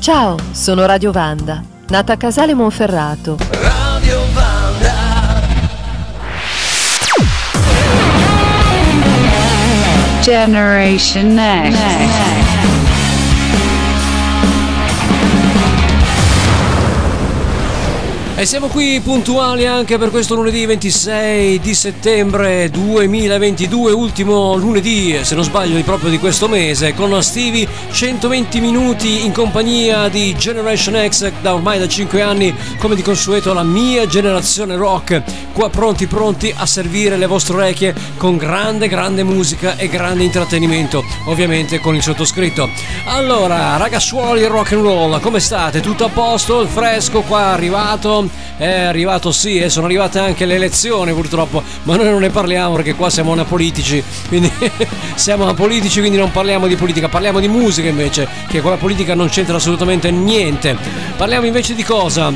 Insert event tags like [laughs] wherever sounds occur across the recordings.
Ciao, sono Radio Vanda, nata a Casale Monferrato. Radio Vanda. Generation Next. Next. E siamo qui puntuali anche per questo lunedì 26 di settembre 2022, ultimo lunedì, se non sbaglio, proprio di questo mese, con Stevie 120 minuti in compagnia di Generation X da ormai da 5 anni, come di consueto la mia generazione rock, qua pronti pronti a servire le vostre orecchie con grande grande musica e grande intrattenimento, ovviamente con il sottoscritto. Allora, ragazzuoli rock and roll, come state? Tutto a posto? Il fresco qua arrivato? È arrivato sì e sono arrivate anche le elezioni purtroppo, ma noi non ne parliamo perché qua siamo apolitici, quindi [laughs] siamo apolitici quindi non parliamo di politica, parliamo di musica invece, che con la politica non c'entra assolutamente niente. Parliamo invece di cosa?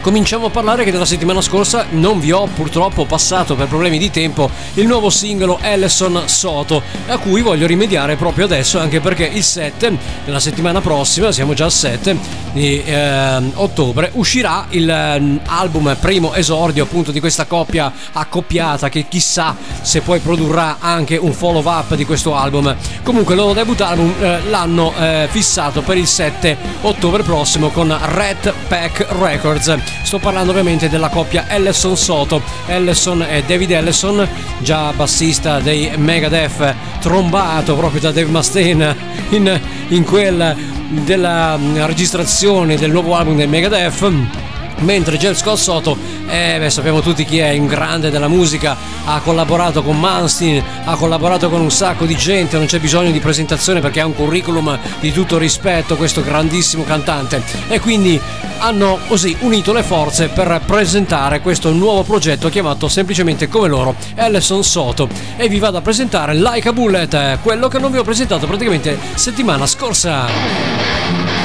Cominciamo a parlare che dalla settimana scorsa non vi ho purtroppo passato per problemi di tempo il nuovo singolo Ellison Soto, a cui voglio rimediare proprio adesso, anche perché il 7 della settimana prossima, siamo già al 7 di eh, ottobre, uscirà l'album eh, primo esordio appunto di questa coppia accoppiata che chissà se poi produrrà anche un follow up di questo album. Comunque il loro debut album eh, l'hanno eh, fissato per il 7 ottobre prossimo con Red Pack Records. Sto parlando ovviamente della coppia Ellison Soto. Ellison e David Ellison, già bassista dei Megadeth, trombato proprio da Dave Mustaine in, in quella della registrazione del nuovo album dei Megadeth mentre Jeff Scott Soto eh, beh, sappiamo tutti chi è un grande della musica ha collaborato con Manstein ha collaborato con un sacco di gente non c'è bisogno di presentazione perché ha un curriculum di tutto rispetto questo grandissimo cantante. E quindi hanno così unito le forze per presentare questo nuovo progetto chiamato semplicemente come loro Ellison Soto. E vi vado a presentare Like a Bullet quello che non vi ho presentato praticamente settimana scorsa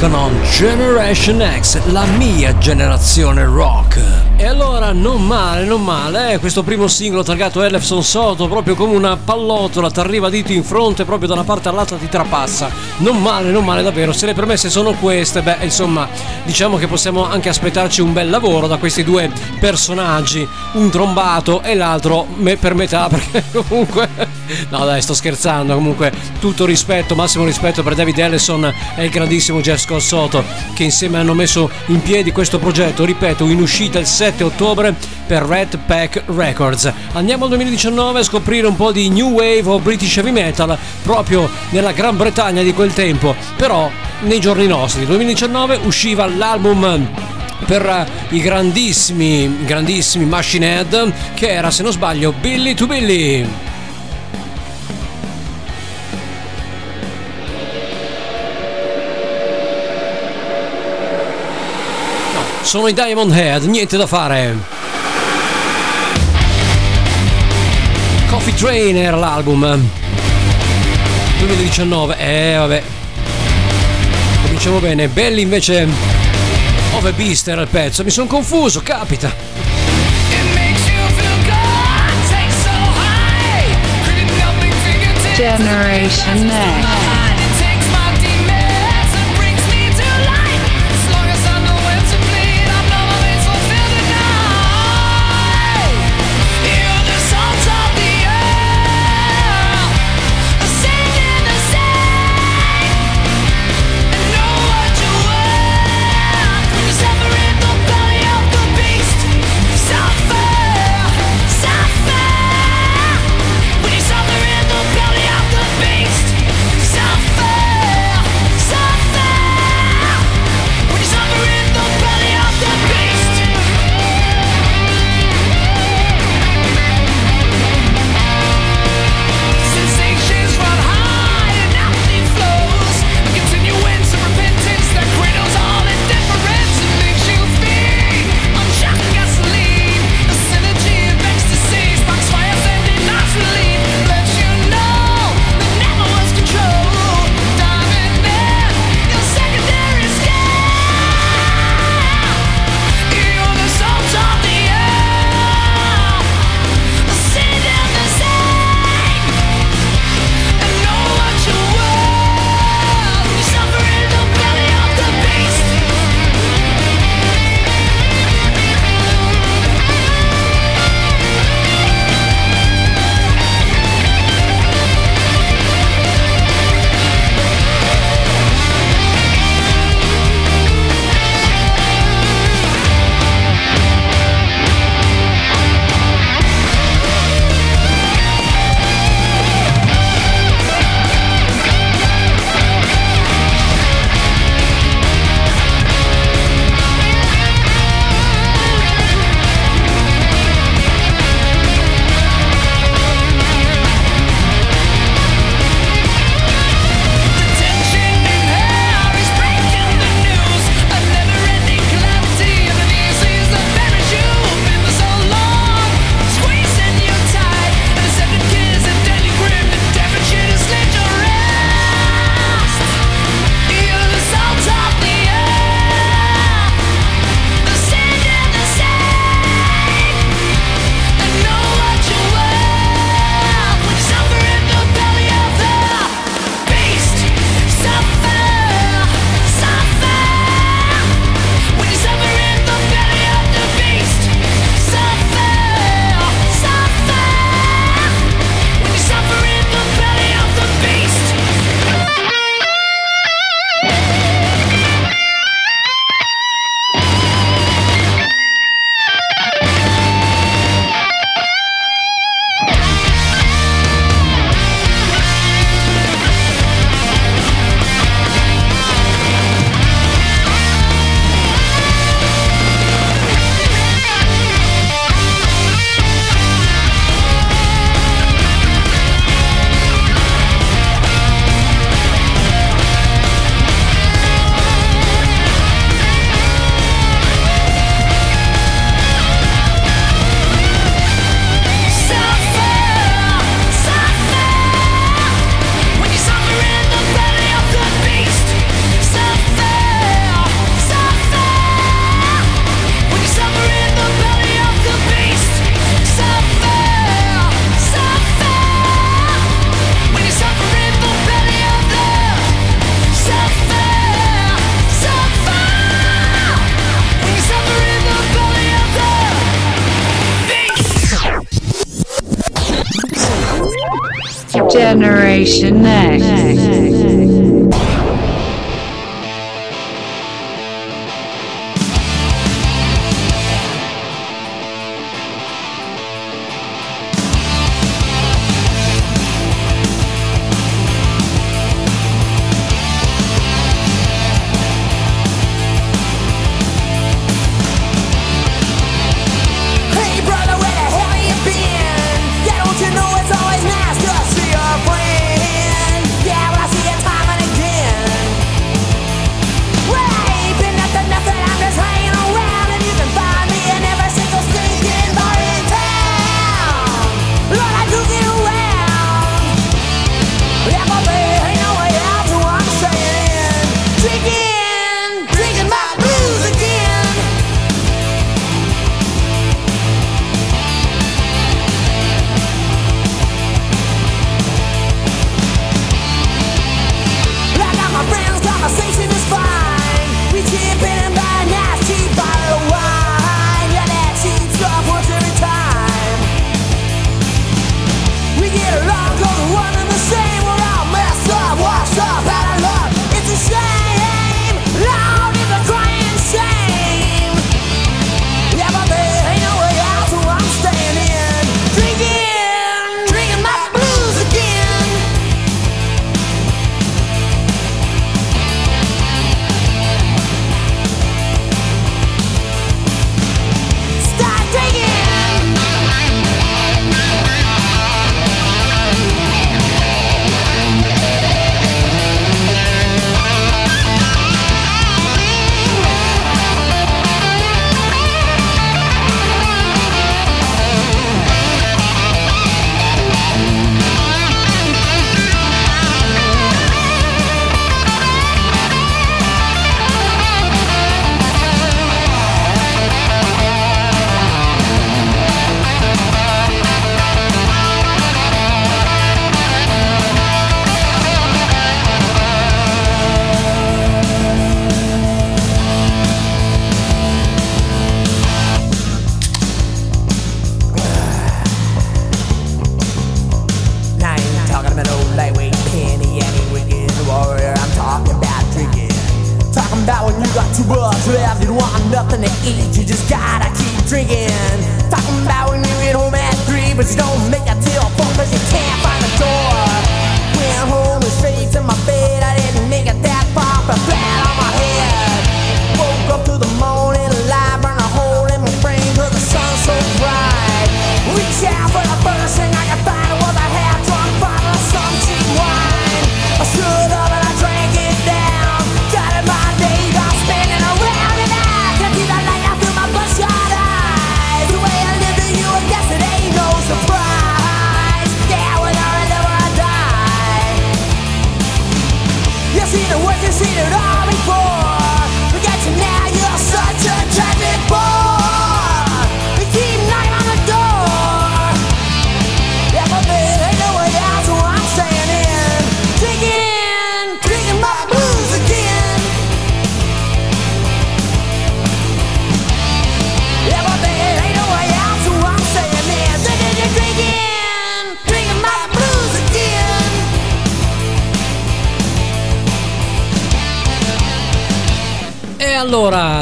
dicono Generation X, la mia generazione rock. E allora non male, non male, eh? questo primo singolo targato Elefson Soto proprio come una pallottola, ti arriva dito in fronte proprio da una parte all'altra ti trapassa. Non male, non male davvero, se le premesse sono queste, beh insomma diciamo che possiamo anche aspettarci un bel lavoro da questi due personaggi, un trombato e l'altro per metà [laughs] perché comunque... No dai, sto scherzando, comunque tutto rispetto, massimo rispetto per David Ellison e il grandissimo Jeff Scott Soto che insieme hanno messo in piedi questo progetto, ripeto, in uscita il 6 7 ottobre per Red Pack Records. Andiamo al 2019 a scoprire un po' di new wave o British heavy metal proprio nella Gran Bretagna di quel tempo, però nei giorni nostri. 2019 usciva l'album per i grandissimi, grandissimi Machine Head che era se non sbaglio Billy to Billy. Sono i Diamond Head, niente da fare. Coffee Train era l'album. 2019, eh vabbè. Cominciamo bene, Belli invece Ove Beast era il pezzo, mi sono confuso, capita. Generation Next.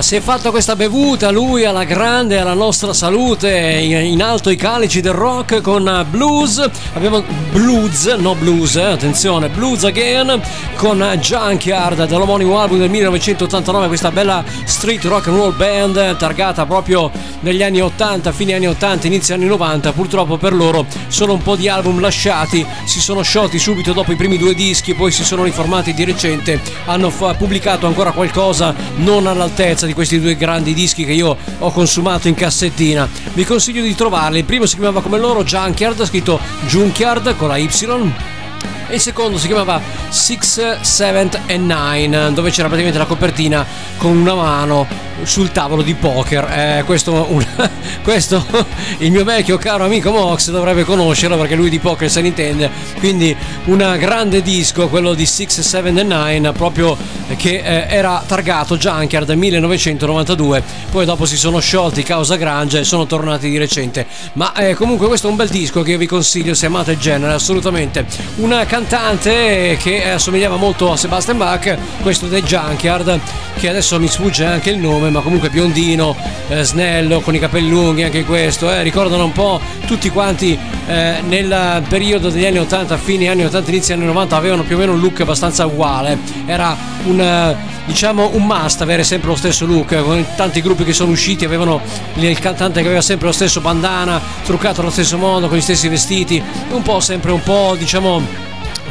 Si è fatta questa bevuta, lui alla grande, alla nostra salute, in alto i calici del rock con blues, abbiamo blues, no blues, eh, attenzione, blues again con Junkyard dell'omonimo album del 1989, questa bella street rock and roll band targata proprio negli anni 80, fine anni 80, inizio anni 90, purtroppo per loro sono un po' di album lasciati, si sono sciolti subito dopo i primi due dischi, poi si sono riformati di recente, hanno pubblicato ancora qualcosa non all'altezza di questi due grandi dischi che io ho consumato in cassettina. Vi consiglio di trovarli. Il primo si chiamava come loro Junkyard, scritto Junkyard con la Y. E il secondo si chiamava Six, Seven and Nine, dove c'era praticamente la copertina con una mano sul tavolo di poker. Eh, questo, un, [laughs] questo, il mio vecchio caro amico Mox dovrebbe conoscerlo perché lui di poker se ne intende. Quindi un grande disco, quello di 6, 7 e 9, proprio che eh, era targato Junkyard del 1992. Poi dopo si sono sciolti causa Grange e sono tornati di recente. Ma eh, comunque questo è un bel disco che io vi consiglio se amate il genere, assolutamente. Una cantante che assomigliava molto a Sebastian Bach, questo dei Junkyard, che adesso mi sfugge anche il nome, ma comunque biondino, eh, snello, con i capelli lunghi, anche questo, eh, ricordano un po' tutti quanti eh, nel periodo degli anni 80, fine anni 80, inizi anni 90 avevano più o meno un look abbastanza uguale. Era un diciamo un must avere sempre lo stesso look con tanti gruppi che sono usciti avevano il cantante che aveva sempre lo stesso bandana truccato allo stesso modo con gli stessi vestiti un po' sempre un po' diciamo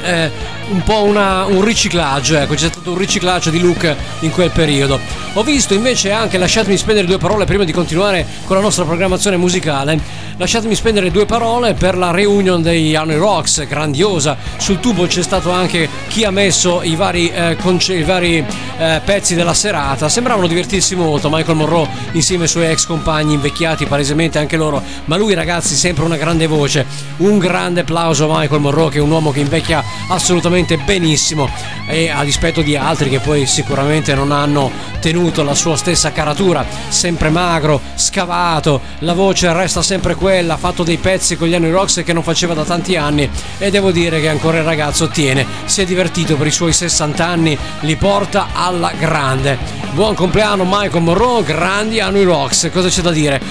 eh, un po' una, un riciclaggio, ecco, c'è stato un riciclaggio di look in quel periodo. Ho visto invece anche, lasciatemi spendere due parole prima di continuare con la nostra programmazione musicale, lasciatemi spendere due parole per la reunion dei Honey Rocks, grandiosa. Sul tubo c'è stato anche chi ha messo i vari, eh, conce- i vari eh, pezzi della serata, sembravano divertirsi molto, Michael Monroe insieme ai suoi ex compagni invecchiati palesemente anche loro, ma lui ragazzi sempre una grande voce, un grande applauso a Michael Monroe che è un uomo che invecchia assolutamente benissimo e a dispetto di altri che poi sicuramente non hanno tenuto la sua stessa caratura, sempre magro, scavato, la voce resta sempre quella, ha fatto dei pezzi con gli anni Rocks che non faceva da tanti anni e devo dire che ancora il ragazzo tiene, si è divertito per i suoi 60 anni, li porta alla grande. Buon compleanno Michael Monroe, grandi Anui Rocks, cosa c'è da dire?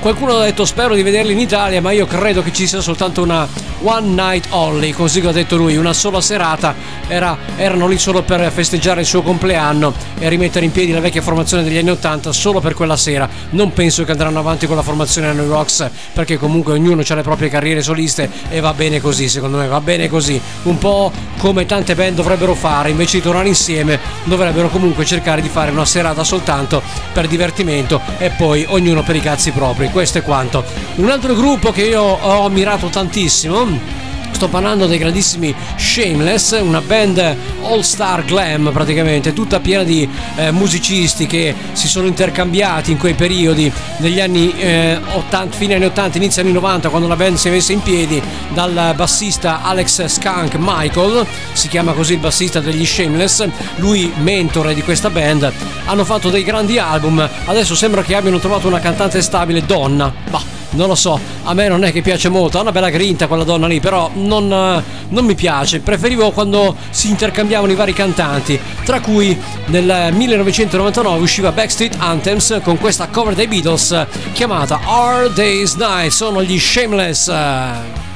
Qualcuno ha detto spero di vederli in Italia, ma io credo che ci sia soltanto una one night only, così che ha detto lui, una sola serata. Era, erano lì solo per festeggiare il suo compleanno e rimettere in piedi la vecchia formazione degli anni 80 solo per quella sera. Non penso che andranno avanti con la formazione New Rocks perché comunque ognuno ha le proprie carriere soliste e va bene così, secondo me va bene così. Un po' come tante band dovrebbero fare, invece di tornare insieme dovrebbero comunque cercare di fare una serata soltanto per divertimento e poi ognuno per i cazzi propri, questo è quanto. Un altro gruppo che io ho ammirato tantissimo Sto parlando dei grandissimi Shameless, una band all star glam praticamente, tutta piena di eh, musicisti che si sono intercambiati in quei periodi degli anni eh, 80, fine anni 80, inizio anni 90, quando la band si è messa in piedi, dal bassista Alex Skunk Michael, si chiama così il bassista degli Shameless, lui mentore di questa band, hanno fatto dei grandi album, adesso sembra che abbiano trovato una cantante stabile donna. Bah, non lo so, a me non è che piace molto, ha una bella grinta quella donna lì, però non, eh, non, mi piace, preferivo quando si intercambiavano i vari cantanti, tra cui nel 1999 usciva Backstreet Anthems con questa cover dei Beatles chiamata Our Day's Night, sono gli Shameless.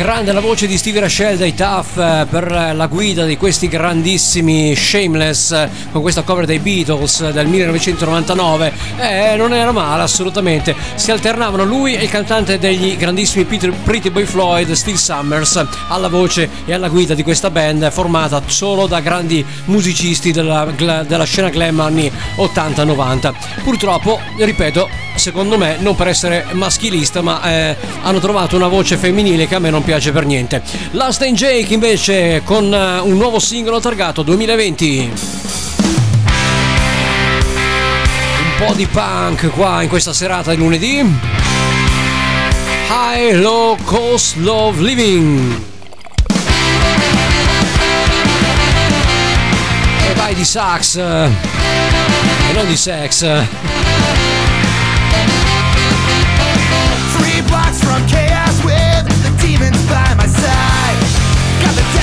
grande la voce di Steve Rachel dei Tough eh, per la guida di questi grandissimi Shameless eh, con questa cover dei Beatles eh, del 1999 eh, non era male assolutamente. Si alternavano lui e il cantante degli grandissimi Peter, Pretty Boy Floyd Steve Summers alla voce e alla guida di questa band formata solo da grandi musicisti della, della scena glam anni 80-90 purtroppo ripeto secondo me, non per essere maschilista, ma eh, hanno trovato una voce femminile che a me non piace per niente. Last and Jake invece con eh, un nuovo singolo targato 2020 Un po' di punk qua in questa serata di lunedì. High Low Cost Love Living. E vai di sax. Eh, e non di sex. demons by my side. Got the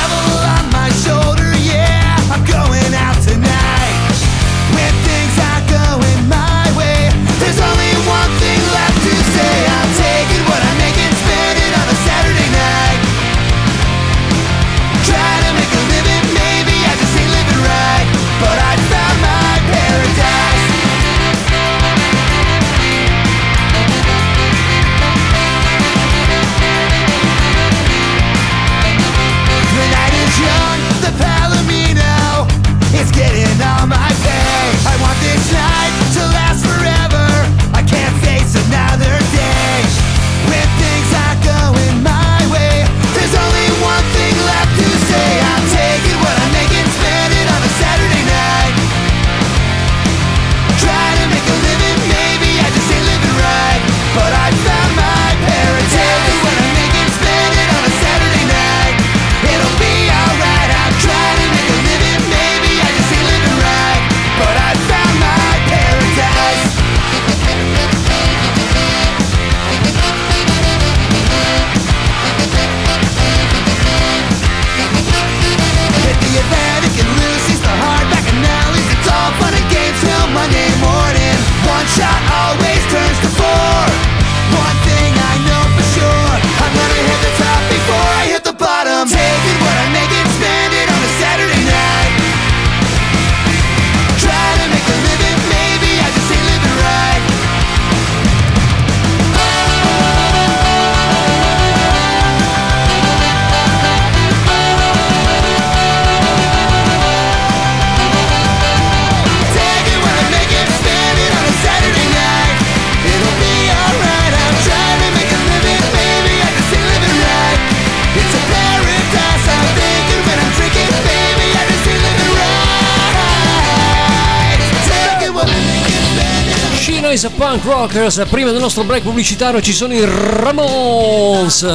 Rockers. Prima del nostro break pubblicitario ci sono i Ramones.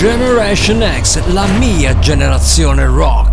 Generation X, la mia generazione rock.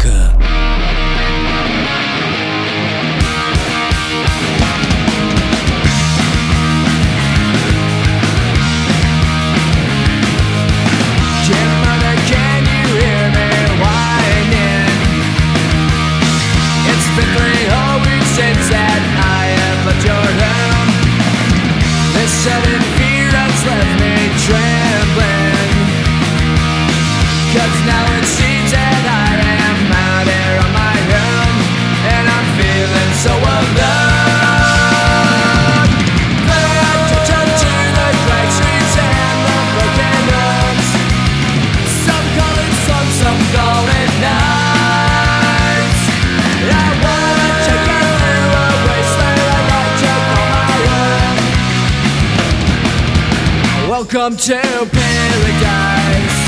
Welcome to paradise.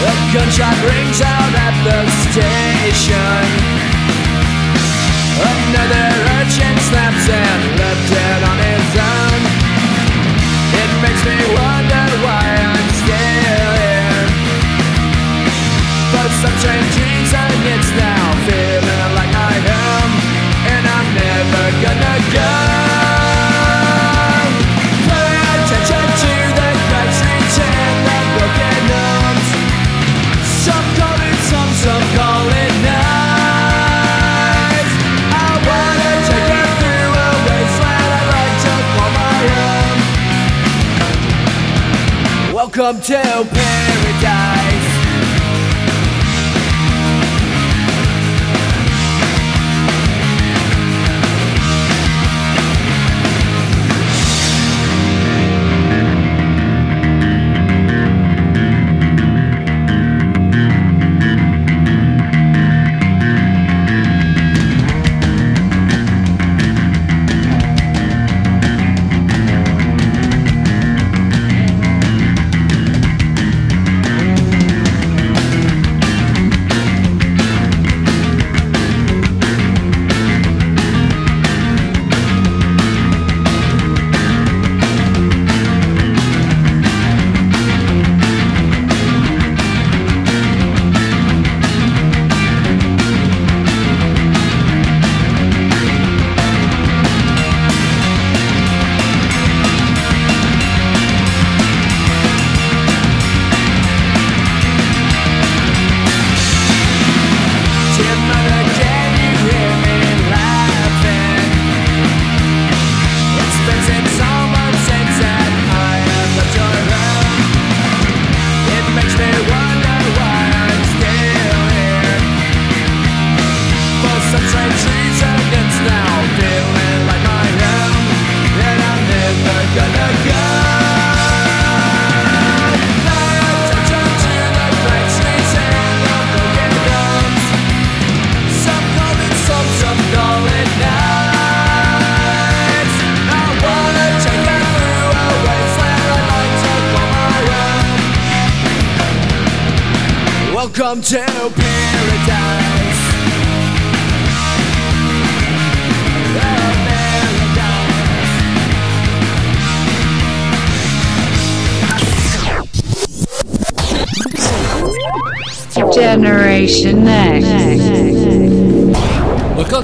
A gunshot rings out at the station. Another urchin snaps and left Welcome to paradise. Welcome to paradise. Generation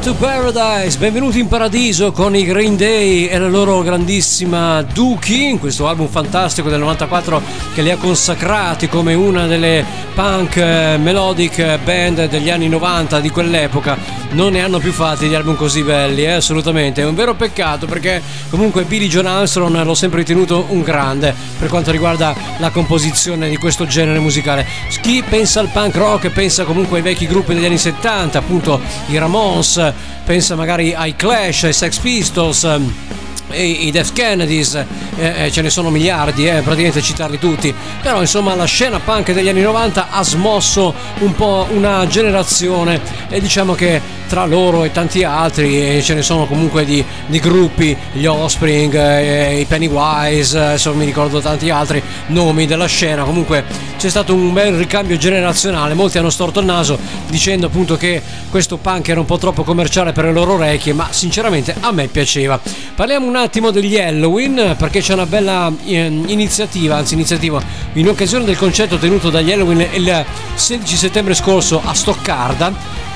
to Paradise, benvenuti in paradiso con i Green Day e la loro grandissima Dookie, in questo album fantastico del 94 che li ha consacrati come una delle punk eh, melodic band degli anni 90 di quell'epoca. Non ne hanno più fatti di album così belli, eh, assolutamente. È un vero peccato perché comunque Billy John Armstrong l'ho sempre ritenuto un grande per quanto riguarda la composizione di questo genere musicale. Chi pensa al punk rock pensa comunque ai vecchi gruppi degli anni 70, appunto i Ramones, pensa magari ai Clash, ai Sex Pistols. i, i Death Kennedys, eh, eh, ce ne sono miliardi, eh, praticamente citarli tutti, però insomma la scena punk degli anni 90 ha smosso un po' una generazione e diciamo che tra loro e tanti altri, e ce ne sono comunque di, di gruppi, gli Offspring, eh, i Pennywise, adesso mi ricordo tanti altri nomi della scena, comunque c'è stato un bel ricambio generazionale, molti hanno storto il naso dicendo appunto che questo punk era un po' troppo commerciale per le loro orecchie, ma sinceramente a me piaceva. Parliamo un attimo degli Halloween perché c'è una bella eh, iniziativa, anzi iniziativa, in occasione del concerto tenuto dagli Halloween il 16 settembre scorso a Stoccarda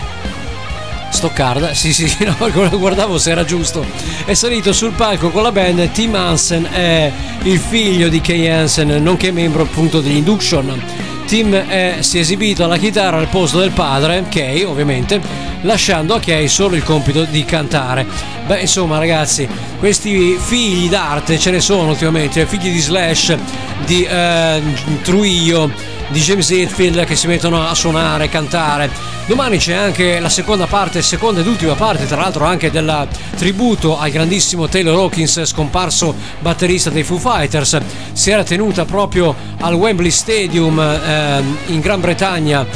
Stoccarda, sì sì, [laughs] no, guardavo se era giusto. È salito sul palco con la band Tim Hansen, è il figlio di Kay Hansen, nonché membro appunto degli Induction. Tim è, si è esibito alla chitarra al posto del padre, Kay ovviamente, lasciando a Kay solo il compito di cantare. Beh, insomma, ragazzi, questi figli d'arte ce ne sono ultimamente, figli di Slash, di eh, Truillo di James Hetfield che si mettono a suonare, cantare. Domani c'è anche la seconda parte, seconda ed ultima parte, tra l'altro anche del tributo al grandissimo Taylor Hawkins, scomparso batterista dei Foo Fighters. Si era tenuta proprio al Wembley Stadium eh, in Gran Bretagna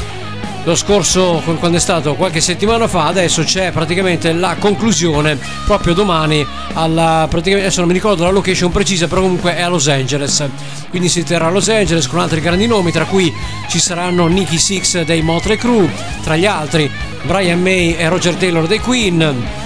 lo scorso, quando è stato? Qualche settimana fa, adesso c'è praticamente la conclusione proprio domani alla, adesso non mi ricordo la location precisa, però comunque è a Los Angeles. Quindi si terrà a Los Angeles con altri grandi nomi, tra cui ci saranno Nicky Six dei Motley Crue, tra gli altri Brian May e Roger Taylor dei Queen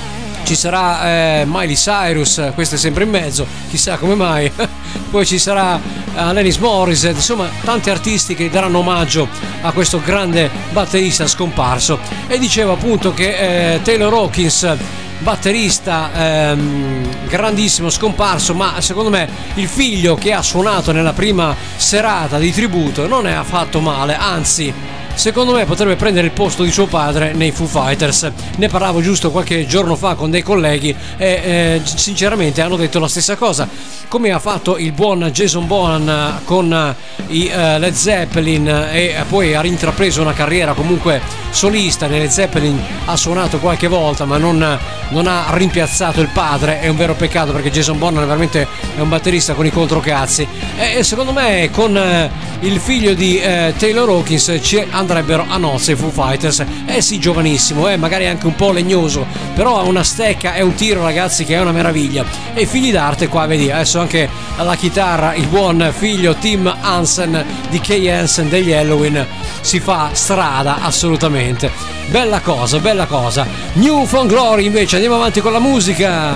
ci sarà eh, Miley Cyrus, questo è sempre in mezzo, chissà come mai. [laughs] Poi ci sarà eh, Alanis Morissette, insomma tanti artisti che daranno omaggio a questo grande batterista scomparso. E dicevo appunto che eh, Taylor Hawkins batterista ehm, grandissimo scomparso ma secondo me il figlio che ha suonato nella prima serata di tributo non è affatto male anzi secondo me potrebbe prendere il posto di suo padre nei Foo Fighters. Ne parlavo giusto qualche giorno fa con dei colleghi e eh, sinceramente hanno detto la stessa cosa. Come ha fatto il buon Jason Bohan con i uh, Led Zeppelin e poi ha rintrapreso una carriera comunque solista nei Led Zeppelin, ha suonato qualche volta ma non, non ha rimpiazzato il padre, è un vero peccato perché Jason veramente è un batterista con i controcazzi e secondo me con uh, il figlio di uh, Taylor Hawkins ci andrebbero a nozze i Foo Fighters. Eh sì, giovanissimo, eh, magari anche un po' legnoso, però ha una stecca e un tiro, ragazzi, che è una meraviglia. E figli d'arte qua, vedi, adesso anche alla chitarra il buon figlio Tim Hansen di Kay Hansen degli Halloween si fa strada assolutamente. Bella cosa, bella cosa. New Phone Glory invece, andiamo avanti con la musica.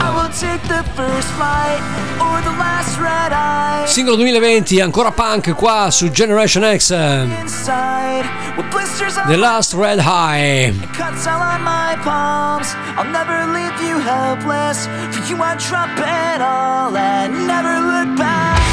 Singolo 2020, ancora punk qua su Generation X. The Last Red High. Cuts all on my palms. I'll never leave you helpless. For you, I drop it all and never look back.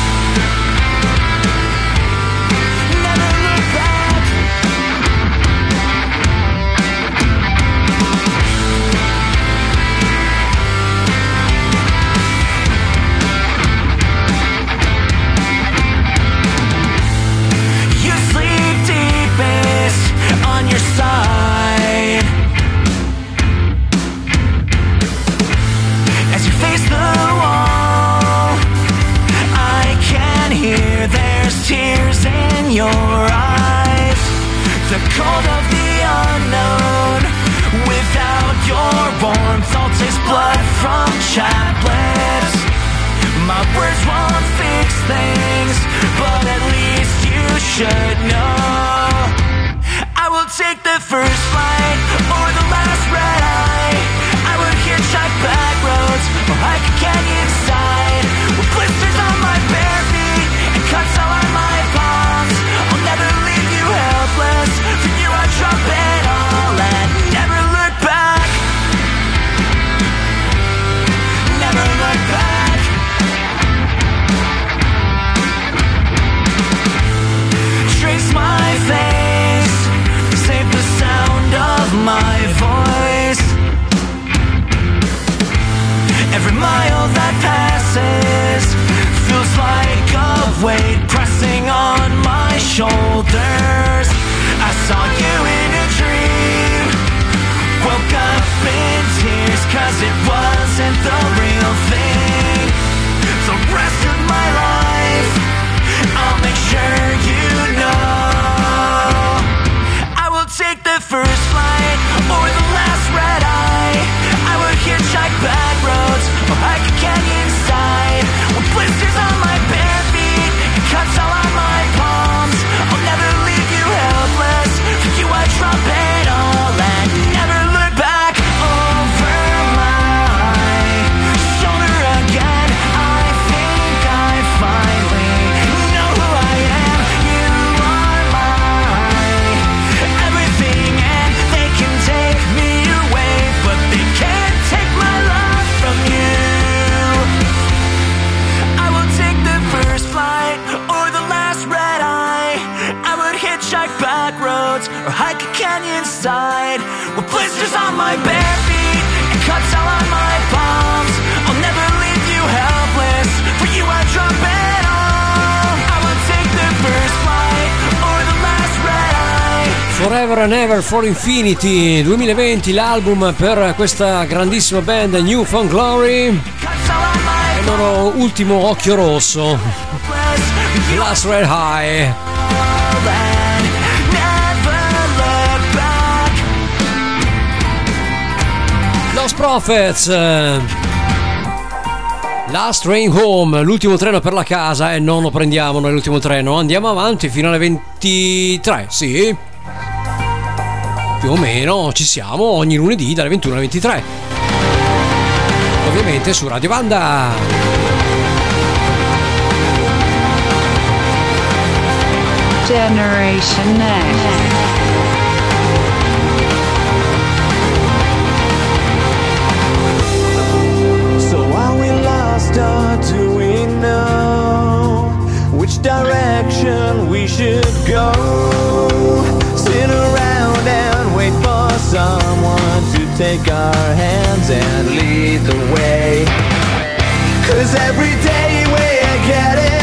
on your side. As you face the wall I can hear there's tears in your eyes. The cold of the unknown Without your warmth I'll taste blood from chapped lips My words won't fix things But at least you should know take the first flight or the last red eye. I would hitchhike back roads or hike a canyon side with blisters on my weight pressing on my shoulder. Never Never for Infinity 2020 l'album per questa grandissima band New Found Glory. E il loro ultimo occhio rosso. Last Red High Los Prophets. Last Train Home, l'ultimo treno per la casa. E non lo prendiamo noi l'ultimo treno, andiamo avanti fino alle 23, sì più o meno ci siamo ogni lunedì dalle 21 alle 23. Ovviamente su Radio Banda. Generation Next. So are we lost or do we know which direction we should go? someone to take our hands and lead the way. Cause every day we're getting.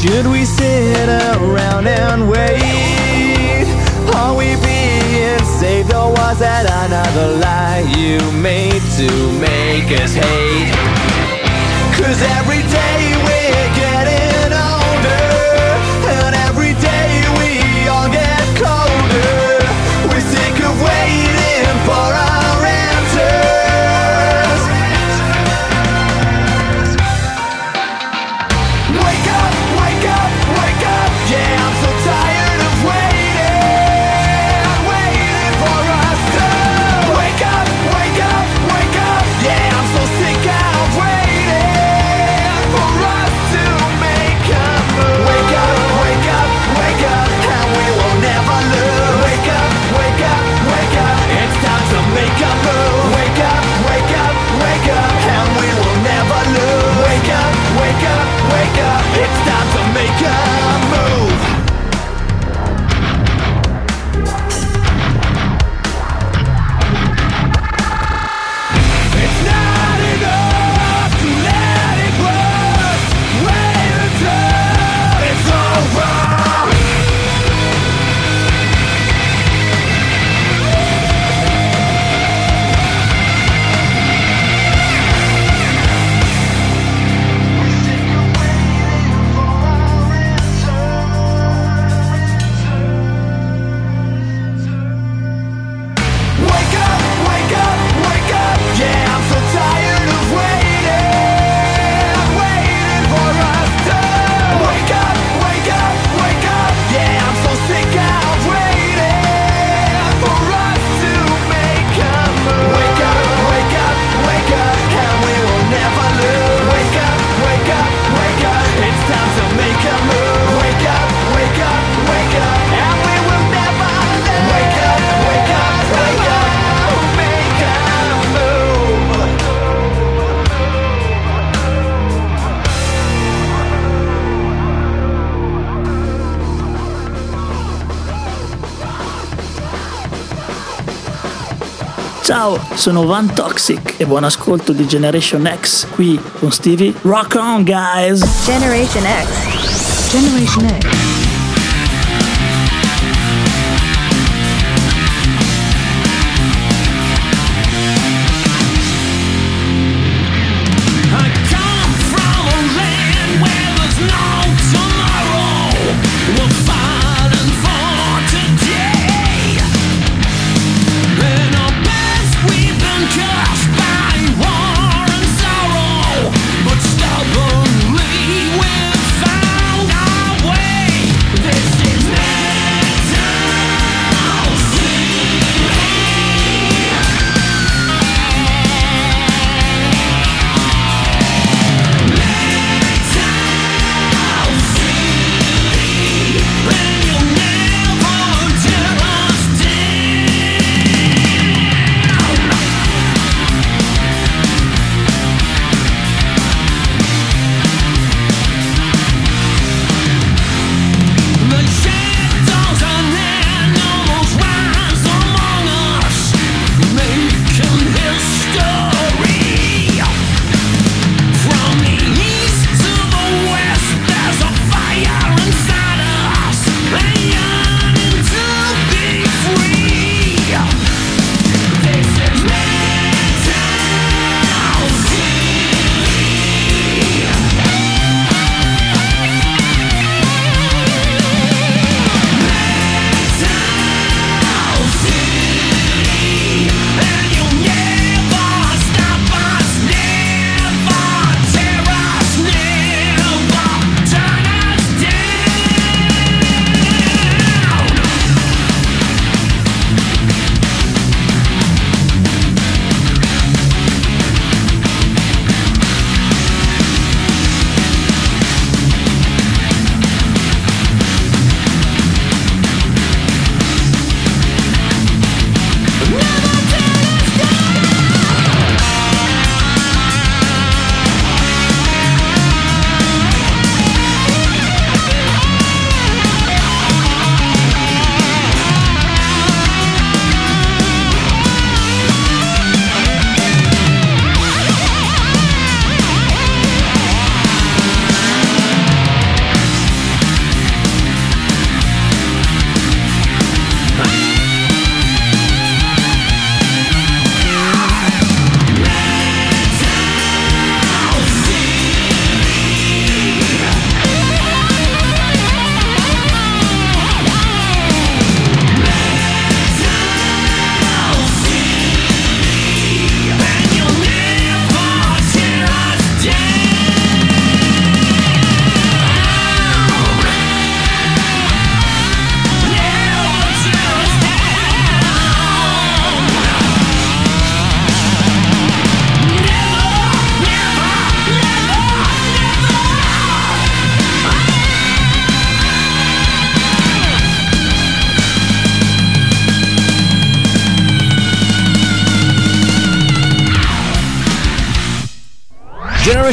Should we sit around and wait? Are we being saved or was that another lie you made to make us hate? Cause every day sono Van Toxic e buon ascolto di Generation X qui con Stevie. Rock on guys! Generation X. Generation X.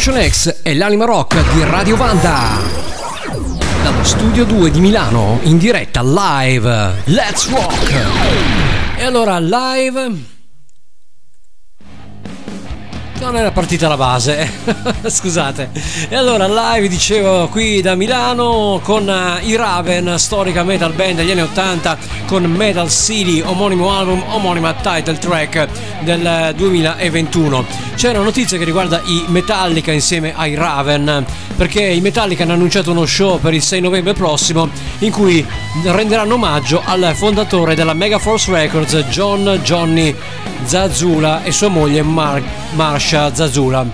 Generation X è l'anima rock di Radio Vanda. Dallo studio 2 di Milano, in diretta live. Let's rock! E allora live non era partita la base, [laughs] scusate. E allora live dicevo qui da Milano con eh, i Raven, storica metal band degli anni 80 con Metal City, omonimo album, omonima title track del 2021. C'è una notizia che riguarda i Metallica insieme ai Raven, perché i Metallica hanno annunciato uno show per il 6 novembre prossimo in cui renderanno omaggio al fondatore della Megaforce Records, John Johnny Zazula e sua moglie Mar- Marsha Zazula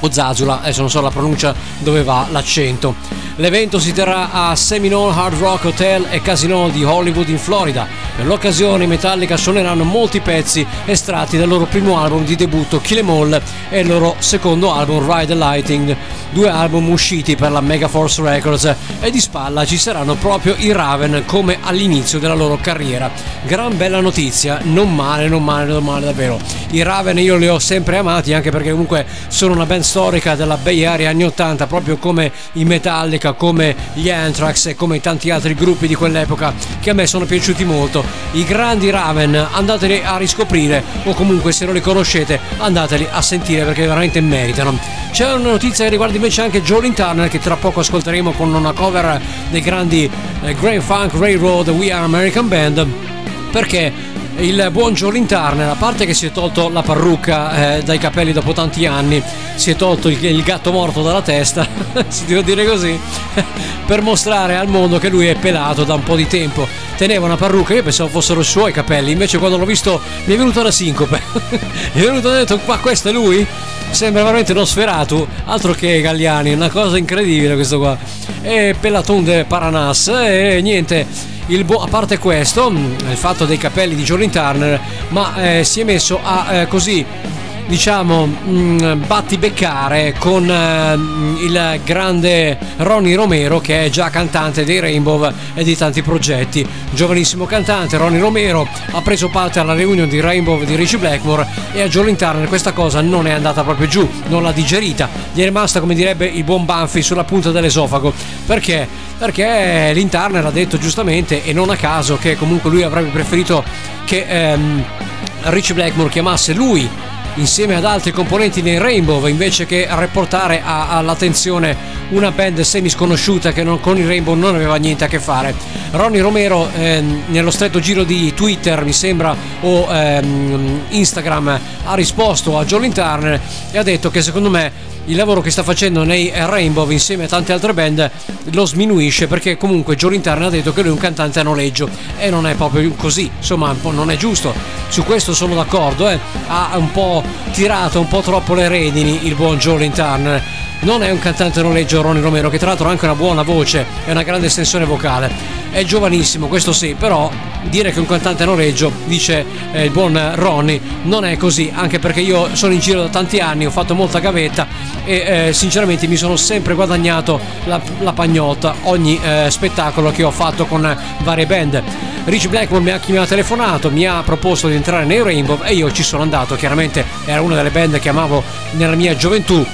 o Zazula, adesso non so la pronuncia dove va l'accento. L'evento si terrà a Seminole Hard Rock Hotel e Casino di Hollywood in Florida. Per l'occasione i Metallica suoneranno molti pezzi estratti dal loro primo album di debutto Kill Em All e il loro secondo album Ride the Lighting, due album usciti per la Megaforce Records e di spalla ci saranno proprio i Raven come all'inizio della loro carriera. Gran bella notizia, non male, non male, non male davvero. I Raven io li ho sempre amati anche perché comunque sono una band storica della Bay Area anni 80 proprio come i Metallica, come gli Anthrax e come tanti altri gruppi di quell'epoca che a me sono piaciuti molto. I grandi Raven andateli a riscoprire o comunque se non li conoscete andateli a sentire perché veramente meritano. C'è una notizia che riguarda invece anche Jolin Turner che tra poco ascolteremo con una cover dei grandi eh, Grand Funk Railroad We Are American Band perché il buon Jolin Turner, a parte che si è tolto la parrucca eh, dai capelli dopo tanti anni, si è tolto il, il gatto morto dalla testa, [laughs] si deve dire così, [laughs] per mostrare al mondo che lui è pelato da un po' di tempo. Teneva una parrucca, io pensavo fossero i suoi capelli, invece quando l'ho visto mi è venuta una sincope. [laughs] mi è venuto e ho detto, ma questo è lui? Sembra veramente uno sferato, altro che Galliani, una cosa incredibile questo qua. E Pelaton de Paranas e niente il bo- a parte questo, mh, il fatto dei capelli di Jolin Turner, ma eh, si è messo a eh, così diciamo mh, battibeccare con eh, il grande Ronnie Romero che è già cantante dei Rainbow e di tanti progetti. Giovanissimo cantante Ronnie Romero ha preso parte alla reunion di Rainbow di Richie Blackmore e a Jolin Turner questa cosa non è andata proprio giù non l'ha digerita. Gli è rimasta come direbbe il buon Banfi sulla punta dell'esofago. Perché? perché Lin ha detto giustamente e non a caso che comunque lui avrebbe preferito che ehm, Richie Blackmore chiamasse lui insieme ad altri componenti dei Rainbow invece che riportare a- all'attenzione una band semi sconosciuta che non- con i Rainbow non aveva niente a che fare. Ronnie Romero ehm, nello stretto giro di Twitter mi sembra o ehm, Instagram ha risposto a Jolin Turner e ha detto che secondo me il lavoro che sta facendo nei Rainbow insieme a tante altre band lo sminuisce perché comunque Joe Turner ha detto che lui è un cantante a noleggio e non è proprio così, insomma non è giusto. Su questo sono d'accordo, eh. ha un po' tirato un po' troppo le redini il buon Joe Turner. Non è un cantante noleggio Ronnie Romero che tra l'altro ha anche una buona voce e una grande estensione vocale. È giovanissimo, questo sì, però dire che un cantante noleggio, dice eh, il buon Ronnie, non è così, anche perché io sono in giro da tanti anni, ho fatto molta gavetta e eh, sinceramente mi sono sempre guadagnato la, la pagnotta ogni eh, spettacolo che ho fatto con varie band. Rich Blackmore mi ha, mi ha telefonato, mi ha proposto di entrare nei Rainbow e io ci sono andato, chiaramente era una delle band che amavo nella mia gioventù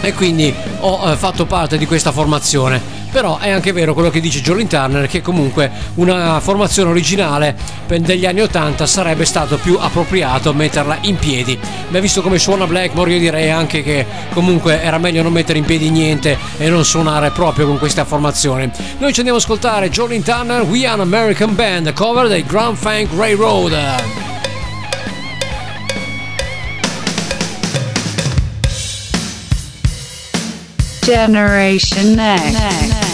e quindi ho eh, fatto parte di questa formazione. Però è anche vero quello che dice Jolin Turner che comunque una formazione originale degli anni 80 sarebbe stato più appropriato metterla in piedi. Ma visto come suona Blackmore io direi anche che comunque era meglio non mettere in piedi niente e non suonare proprio con questa formazione. Noi ci andiamo ad ascoltare Jolin Turner, We Are an American Band, cover dei Grand Funk Railroad. Generation X. Yeah.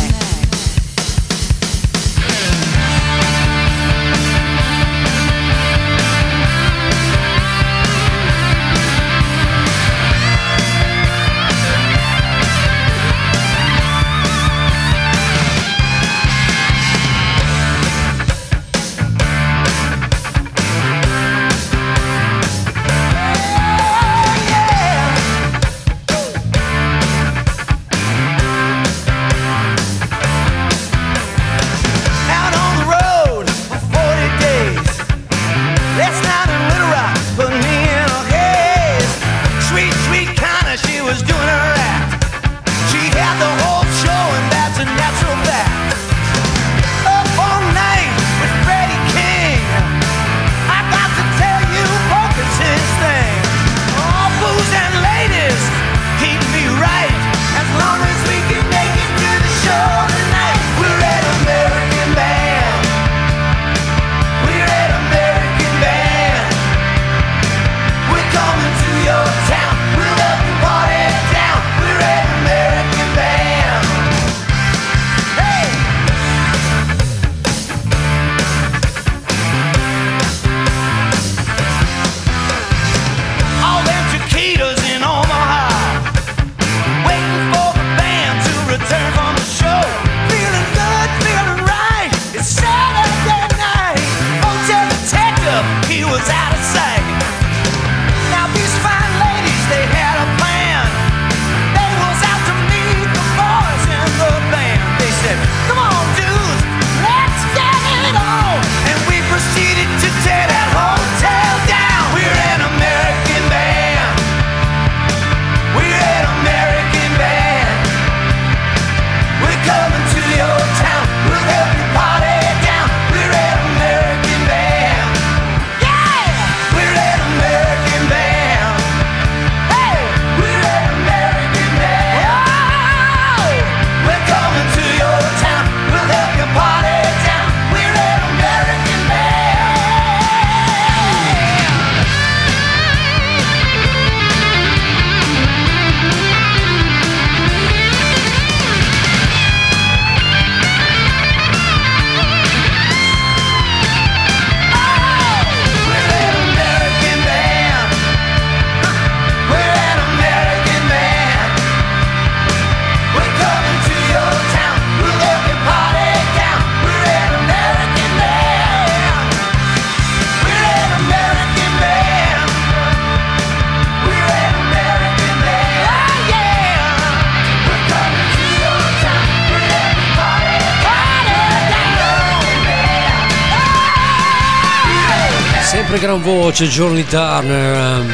Voce, Johnny Turner.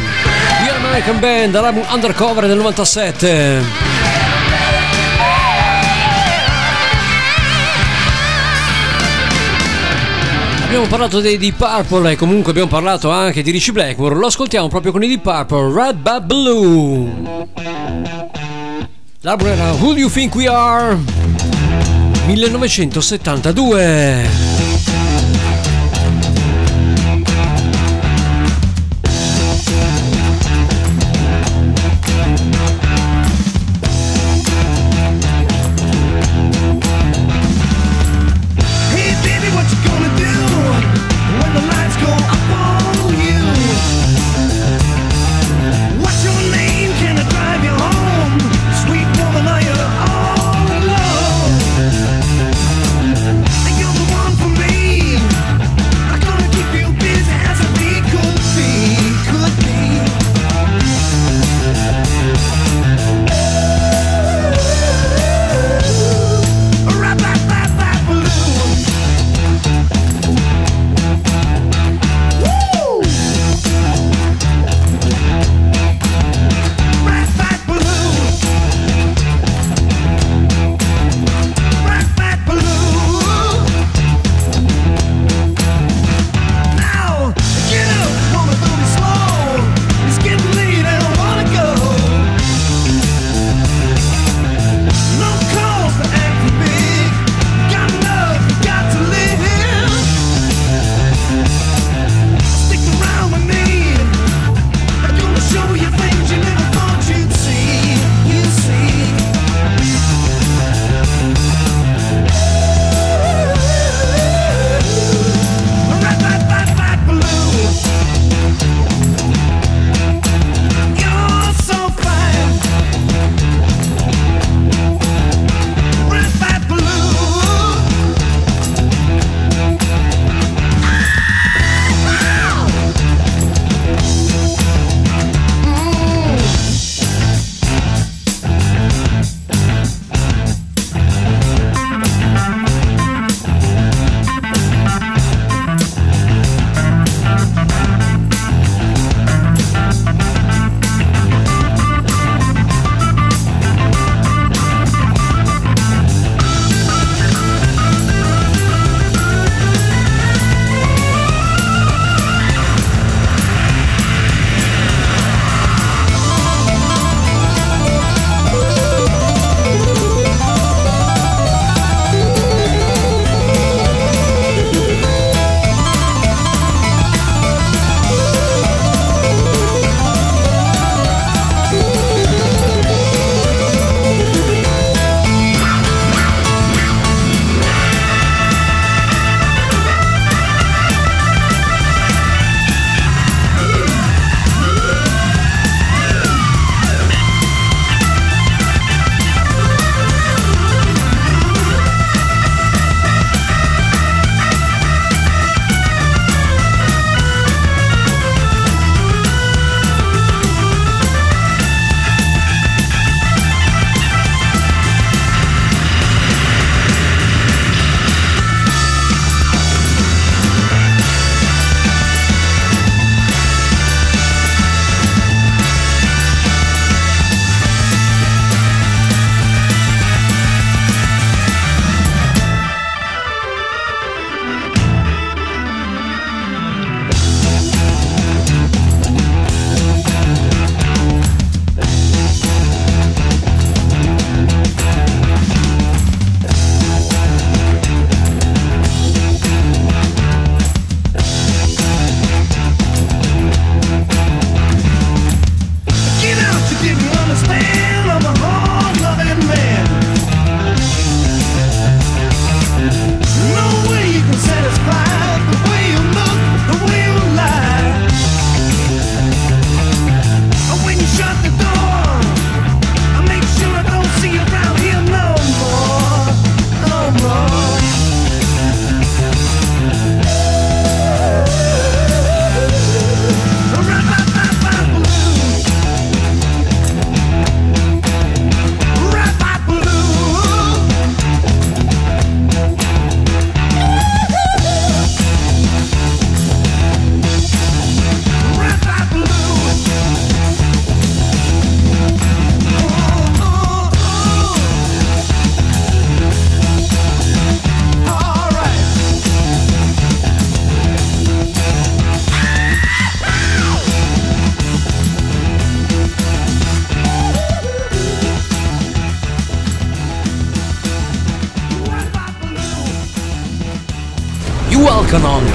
The American Band, dall'album Undercover del 97. Abbiamo parlato dei Deep Purple e comunque abbiamo parlato anche di Richie Blackmore. Lo ascoltiamo proprio con i Deep Purple, Red Bad Blue. L'album era Who Do You Think We Are? 1972.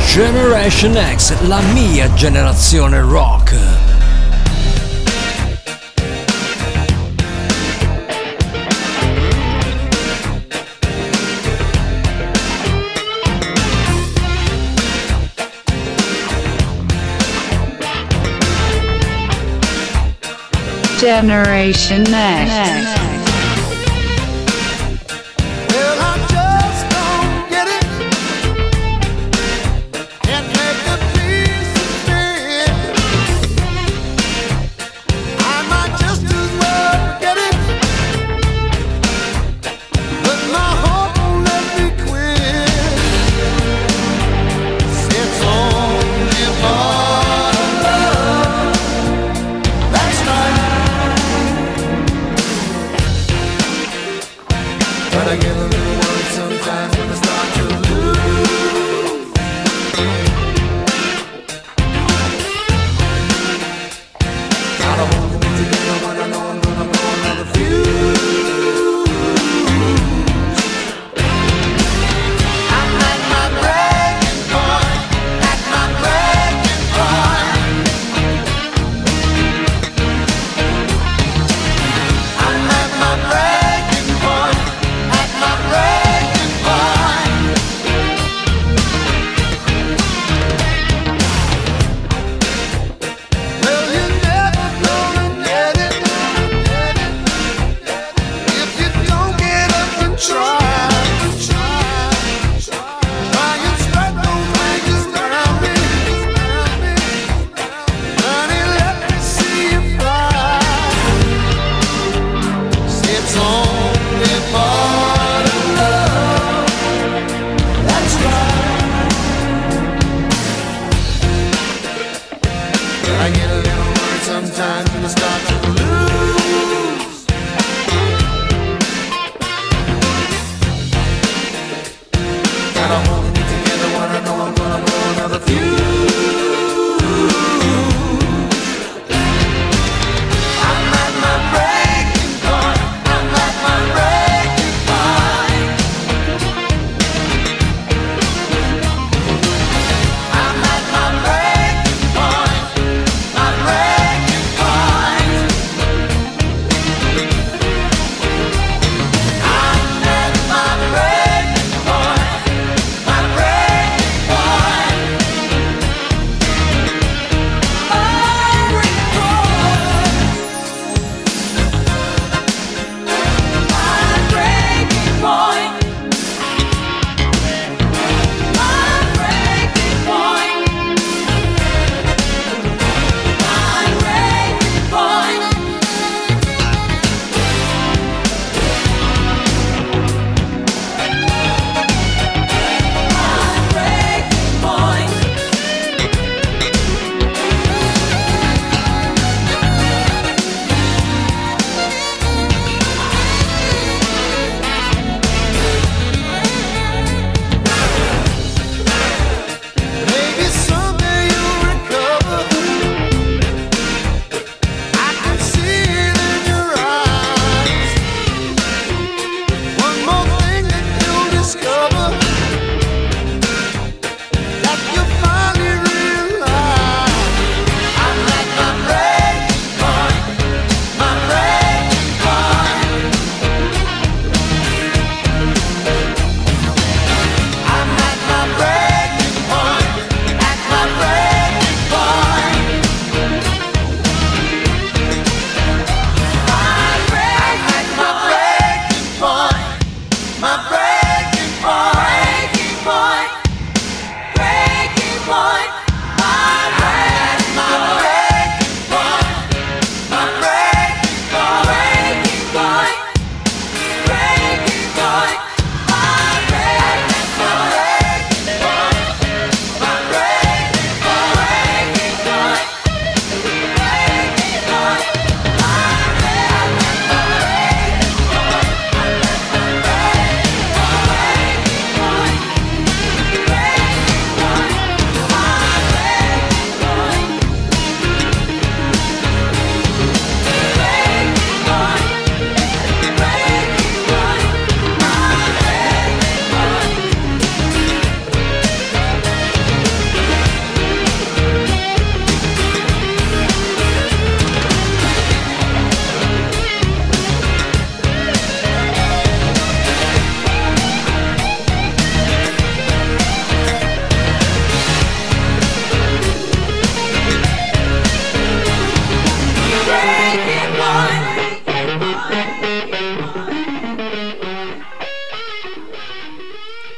Generation X, la mia generazione rock. Generation Next.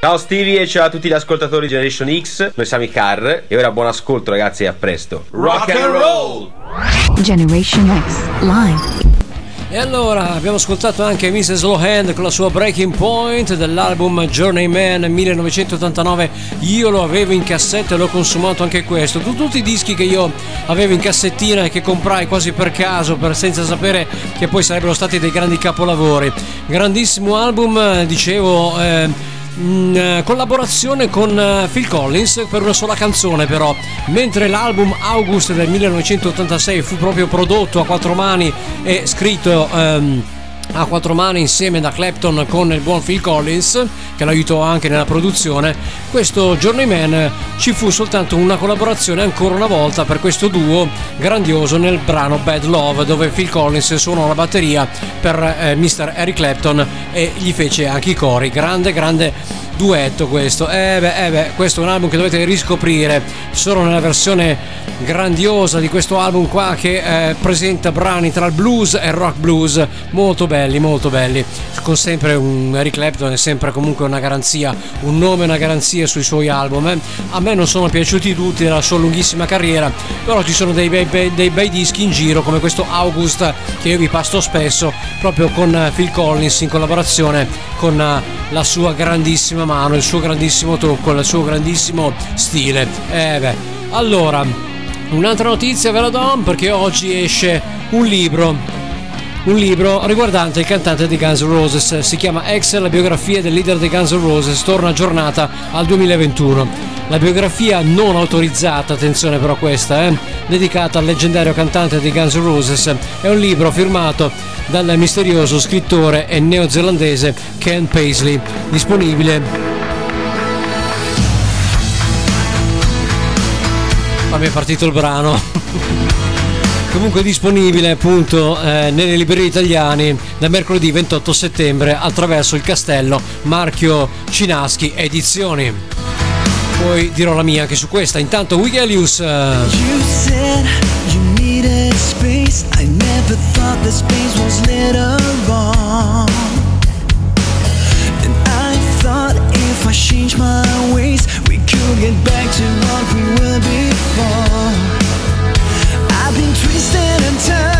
Ciao Stevie e ciao a tutti gli ascoltatori di Generation X, noi siamo i Car e ora buon ascolto ragazzi e a presto. Rock and roll! Generation X Live. E allora abbiamo ascoltato anche Mrs. Lohan con la sua Breaking Point dell'album Journeyman 1989. Io lo avevo in cassetta e l'ho consumato anche questo. Tu- Tutti i dischi che io avevo in cassettina e che comprai quasi per caso, per- senza sapere che poi sarebbero stati dei grandi capolavori. Grandissimo album, dicevo. eh, in eh, collaborazione con eh, Phil Collins per una sola canzone però. Mentre l'album August del 1986 fu proprio prodotto a quattro mani e scritto ehm, a quattro mani insieme da Clapton con il buon Phil Collins che l'aiutò anche nella produzione questo Journeyman ci fu soltanto una collaborazione ancora una volta per questo duo grandioso nel brano Bad Love dove Phil Collins suonò la batteria per eh, Mr. Eric Clapton e gli fece anche i cori grande grande duetto questo eh beh, eh beh, questo è un album che dovete riscoprire solo nella versione grandiosa di questo album qua che eh, presenta brani tra il blues e il rock blues molto belli molto belli con sempre un Eric Clapton è sempre comunque una garanzia un nome una garanzia sui suoi album eh. a me non sono piaciuti tutti nella sua lunghissima carriera però ci sono dei bei, bei- dei bei dischi in giro come questo August che io vi pasto spesso proprio con eh, Phil Collins in collaborazione con eh, la sua grandissima mano il suo grandissimo tocco il suo grandissimo stile. Eh beh allora un'altra notizia ve la do perché oggi esce un libro un libro riguardante il cantante di Guns N' Roses. Si chiama Ex, la biografia del leader dei Guns N' Roses, torna aggiornata al 2021. La biografia non autorizzata, attenzione però questa, eh, dedicata al leggendario cantante di Guns N' Roses, è un libro firmato dal misterioso scrittore e neozelandese Ken Paisley, disponibile Ma mi è partito il brano. [laughs] Comunque disponibile appunto eh, nelle librerie italiane da mercoledì 28 settembre attraverso il castello Marchio Cinaschi Edizioni. Poi dirò la mia anche su questa. Intanto Wigelius. eh, I change my ways, we could get back to what we were before. wasting time.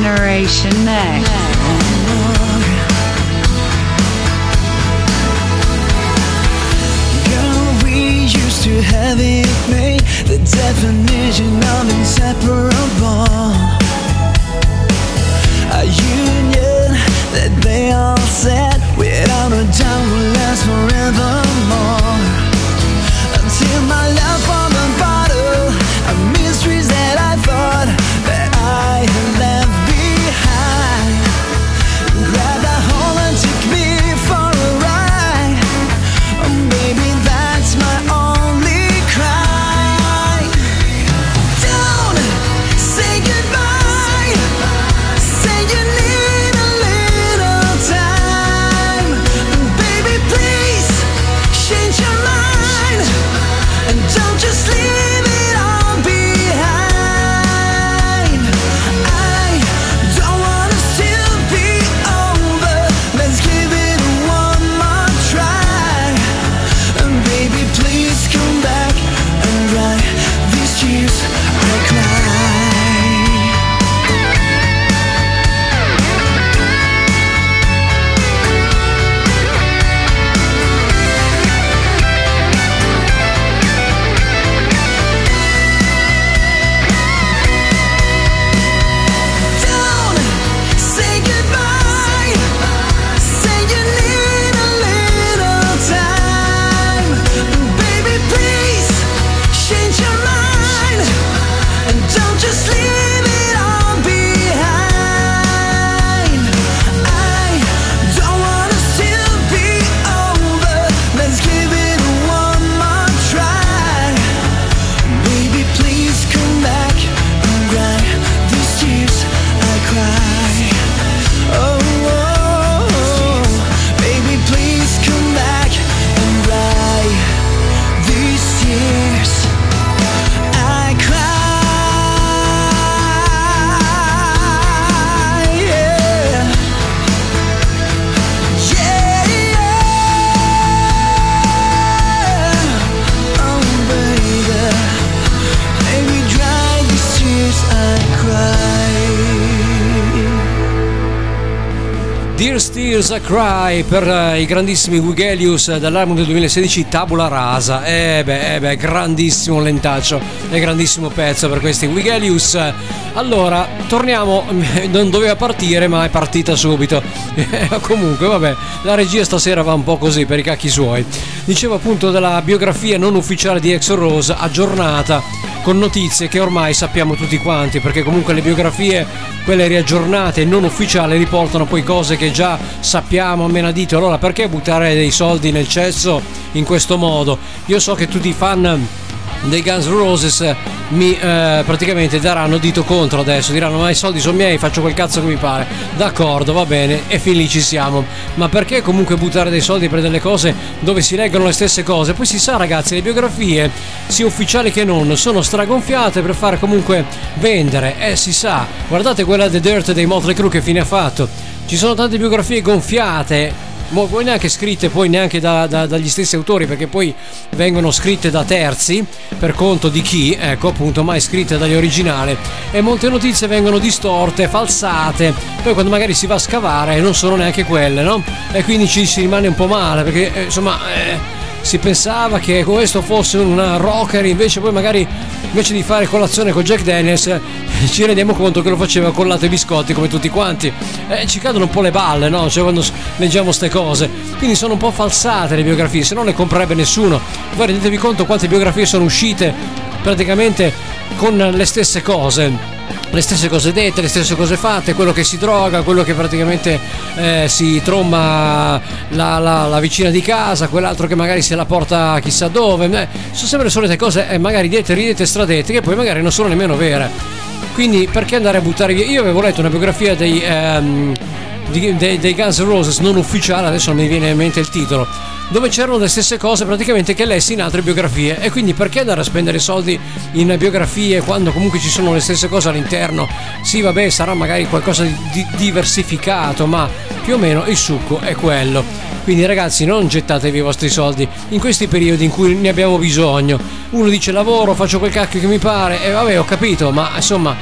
Generation X. Cry per eh, i grandissimi Wigelius dall'album del 2016 Tabula Rasa. Eh beh, eh beh, grandissimo lentaccio e grandissimo pezzo per questi Wigelius. Allora, torniamo, [laughs] non doveva partire ma è partita subito. [laughs] Comunque, vabbè, la regia stasera va un po' così per i cacchi suoi. Dicevo appunto della biografia non ufficiale di Exo Rose aggiornata con notizie che ormai sappiamo tutti quanti, perché comunque le biografie, quelle riaggiornate non ufficiali, riportano poi cose che già sappiamo a menadito. Allora perché buttare dei soldi nel cesso in questo modo? Io so che tutti i fan dei Guns N' Roses mi eh, praticamente daranno dito contro adesso diranno ma i soldi sono miei faccio quel cazzo che mi pare. D'accordo va bene e fin lì ci siamo. Ma perché comunque buttare dei soldi per delle cose dove si leggono le stesse cose? Poi si sa ragazzi le biografie sia ufficiali che non sono stragonfiate per fare comunque vendere. Eh si sa. Guardate quella The Dirt dei Motley Crue che fine ha fatto? Ci sono tante biografie gonfiate poi neanche scritte poi neanche da- da- dagli stessi autori perché poi vengono scritte da terzi per conto di chi ecco appunto mai scritte dagli originali. E molte notizie vengono distorte falsate. Poi quando magari si va a scavare non sono neanche quelle no? E quindi ci si rimane un po' male perché eh, insomma eh, si pensava che questo fosse una rocker invece poi magari invece di fare colazione con Jack Daniels eh, [laughs] ci rendiamo conto che lo faceva con latte e biscotti come tutti quanti. E ci cadono un po' le balle no? cioè quando leggiamo queste cose. Quindi sono un po' falsate le biografie se no le comprerebbe nessuno. Voi rendetevi conto quante biografie sono uscite praticamente con le stesse cose le stesse cose dette, le stesse cose fatte, quello che si droga, quello che praticamente eh, si tromba la, la- la vicina di casa, quell'altro che magari se la porta chissà dove. Eh, sono sempre le solite cose, eh, magari dette, ridette, stradette, che poi magari non sono nemmeno vere. Quindi perché andare a buttare via? Io avevo letto una biografia dei, ehm, di- dei, dei Guns N' Roses non ufficiale, adesso non mi viene in mente il titolo, dove c'erano le stesse cose praticamente che lessi in altre biografie. E quindi perché andare a spendere soldi in biografie quando comunque ci sono le stesse cose all'interno? Sì, vabbè, sarà magari qualcosa di, di- diversificato, ma più o meno il succo è quello. Quindi ragazzi non gettatevi i vostri soldi in questi periodi in cui ne abbiamo bisogno. Uno dice lavoro, faccio quel cacchio che mi pare e vabbè ho capito, ma insomma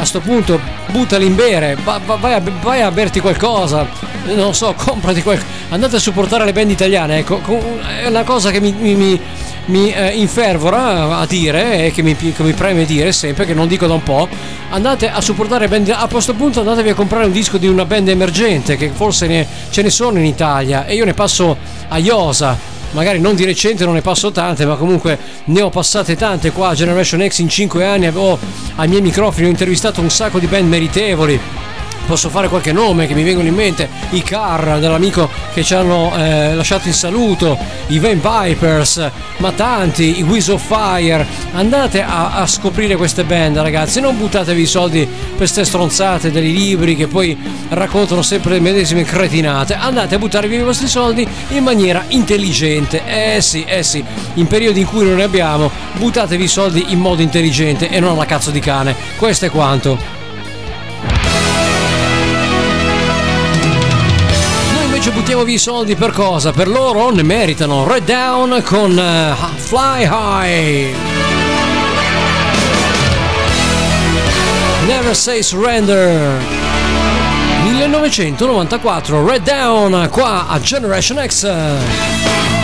a sto punto buttali in bere, va- va- vai, a, vai a berti qualcosa, non so, [laughs] comprati qualcosa, andate a supportare le band italiane, ecco, co- è una cosa che mi, mi- mi- eh, infervora a dire e che mi, che mi preme dire sempre, che non dico da un po', andate a supportare band, a questo punto andatevi a comprare un disco di una band emergente, che forse ne- ce ne sono in Italia, e io ne passo a Iosa, magari non di recente non ne passo tante, ma comunque ne ho passate tante qua a Generation X in 5 anni, avevo ai miei microfoni, ho intervistato un sacco di band meritevoli. Posso fare qualche nome che mi vengono in mente, i Car dell'amico che ci hanno eh, lasciato in saluto, i Van Vipers, ma tanti, i Wheels of Fire. Andate a, a scoprire queste band ragazzi, non buttatevi i soldi per queste stronzate dei libri che poi raccontano sempre le medesime cretinate. Andate a buttarvi i vostri soldi in maniera intelligente. Eh sì, eh sì, in periodi in cui non ne abbiamo, buttatevi i soldi in modo intelligente e non alla cazzo di cane. Questo è quanto. Buttiamo via i soldi per cosa? Per loro ne meritano. Red Down con eh, Fly High. Never Say Surrender. 1994, Red Down qua a Generation X.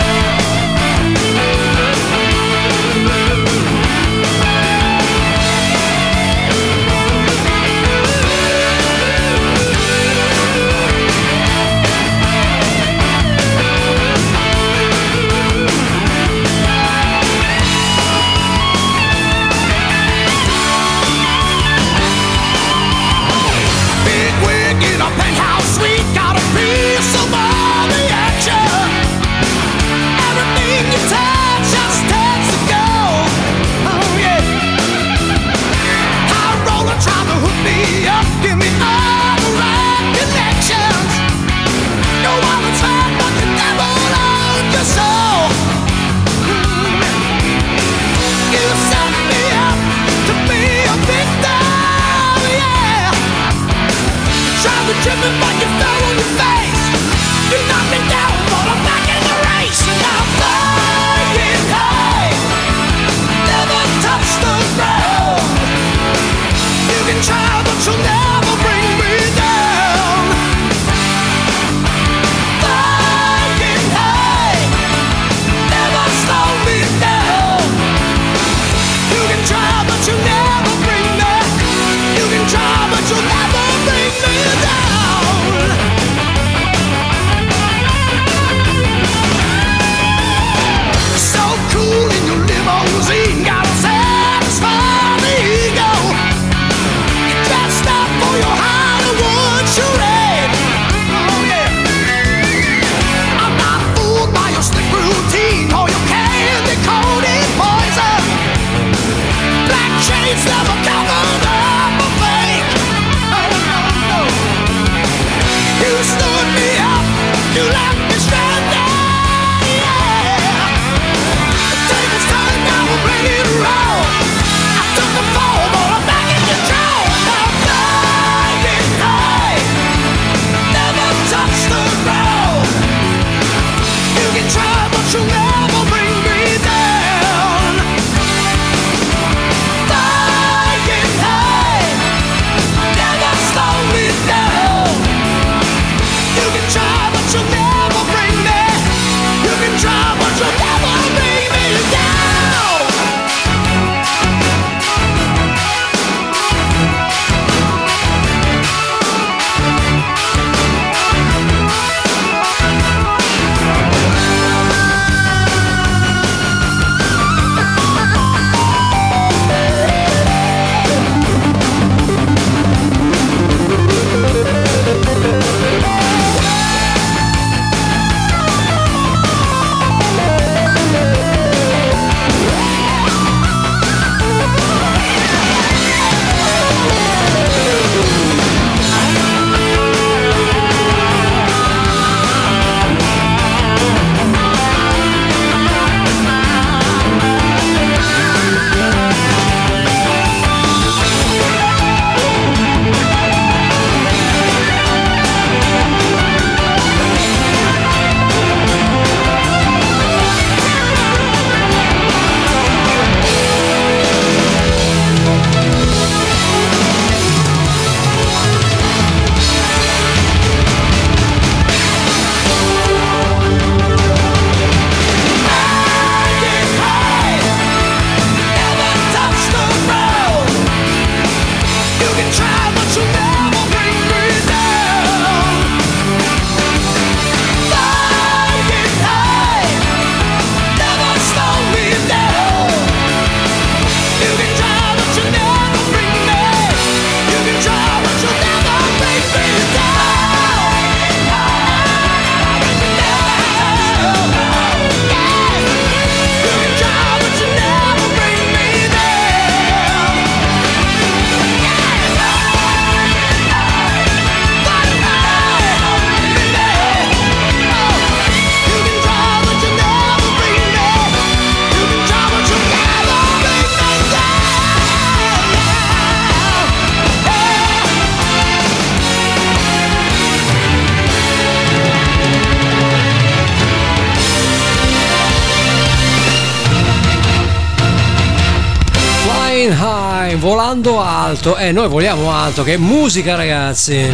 tutto e noi vogliamo altro che musica ragazzi. In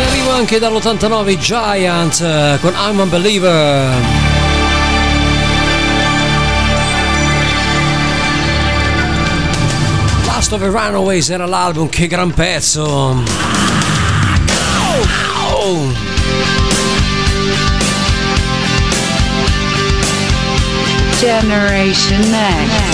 arrivo anche dall'89 Giant eh, con I'm a Believer. Last of the Runaways era l'album, che gran pezzo! Oh. Generation X.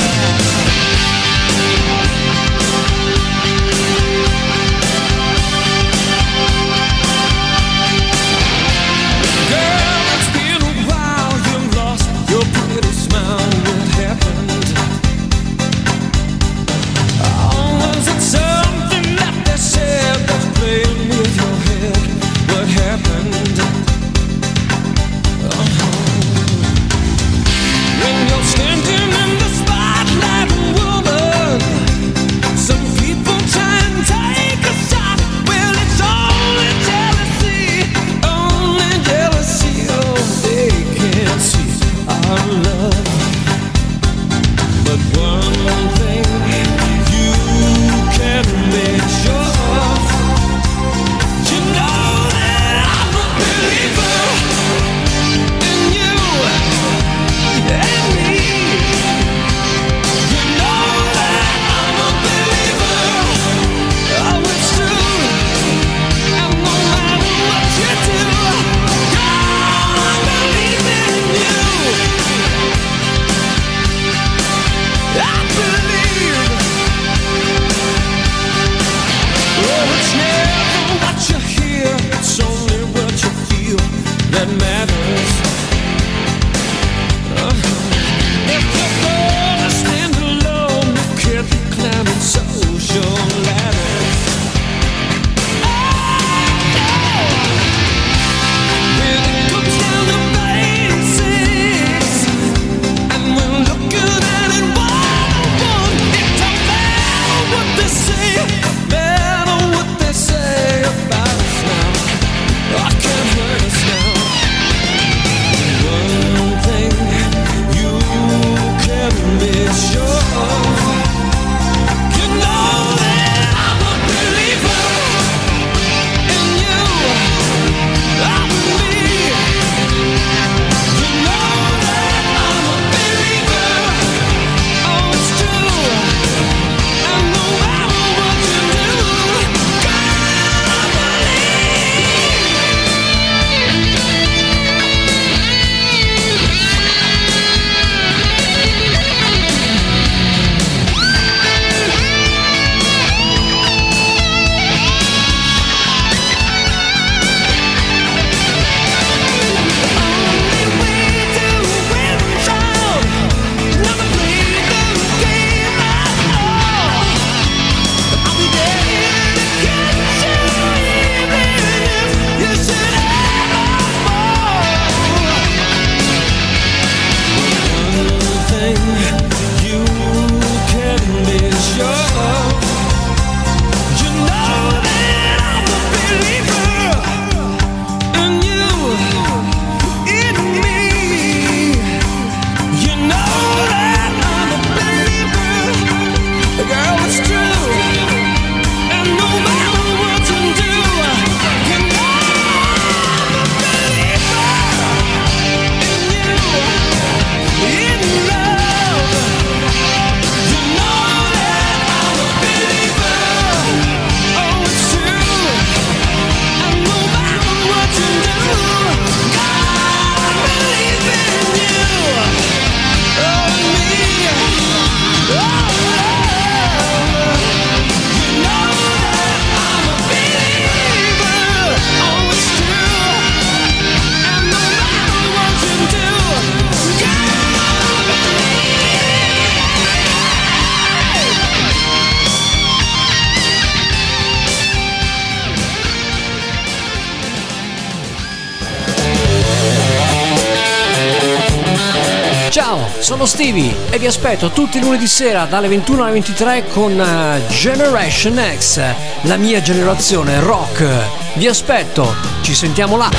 e vi aspetto tutti i lunedì sera dalle 21 alle 23 con eh, Generation X, la mia generazione rock. Vi aspetto, ci sentiamo là.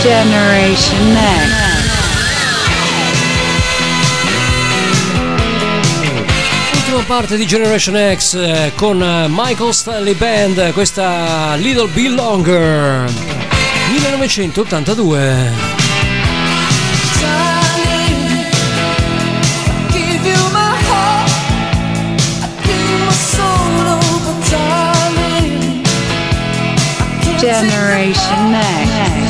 Generation. Ultima parte di Generation X eh, con eh, Michael Stanley Band, questa Little Bit Longer 1982. Generation Next.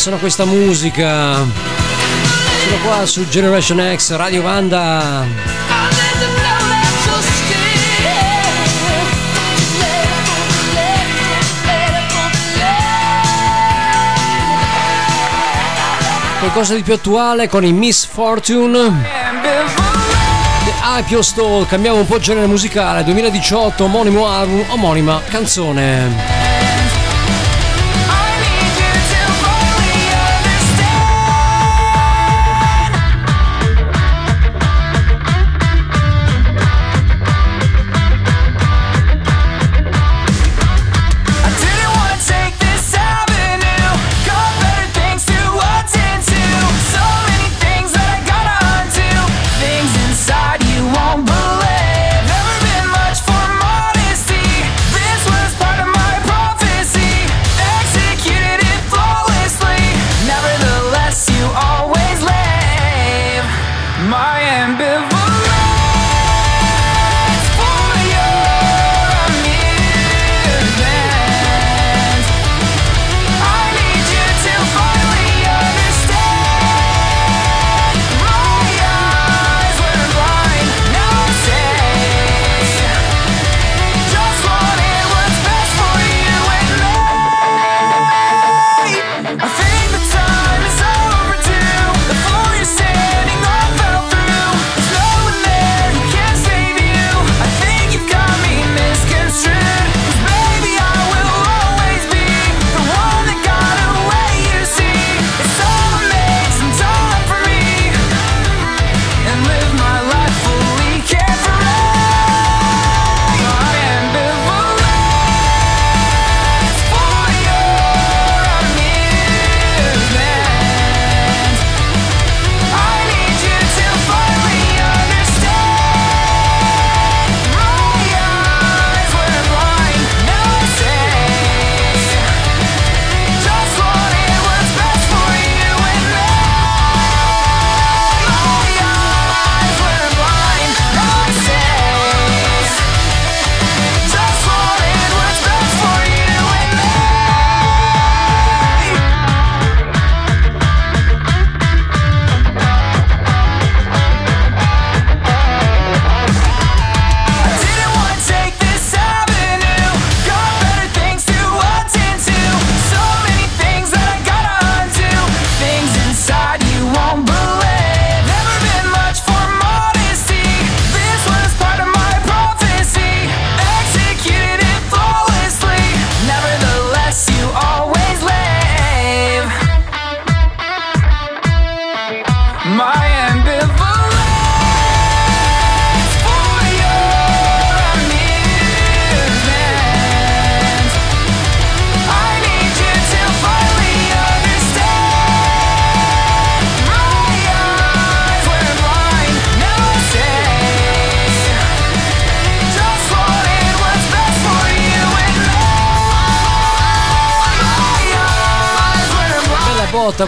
Passano questa musica? Sono qua su Generation X, Radio Vanda. Qualcosa di più attuale con i Miss Fortune. The Hypio Stall, cambiamo un po' il genere musicale, 2018, omonimo album, omonima canzone.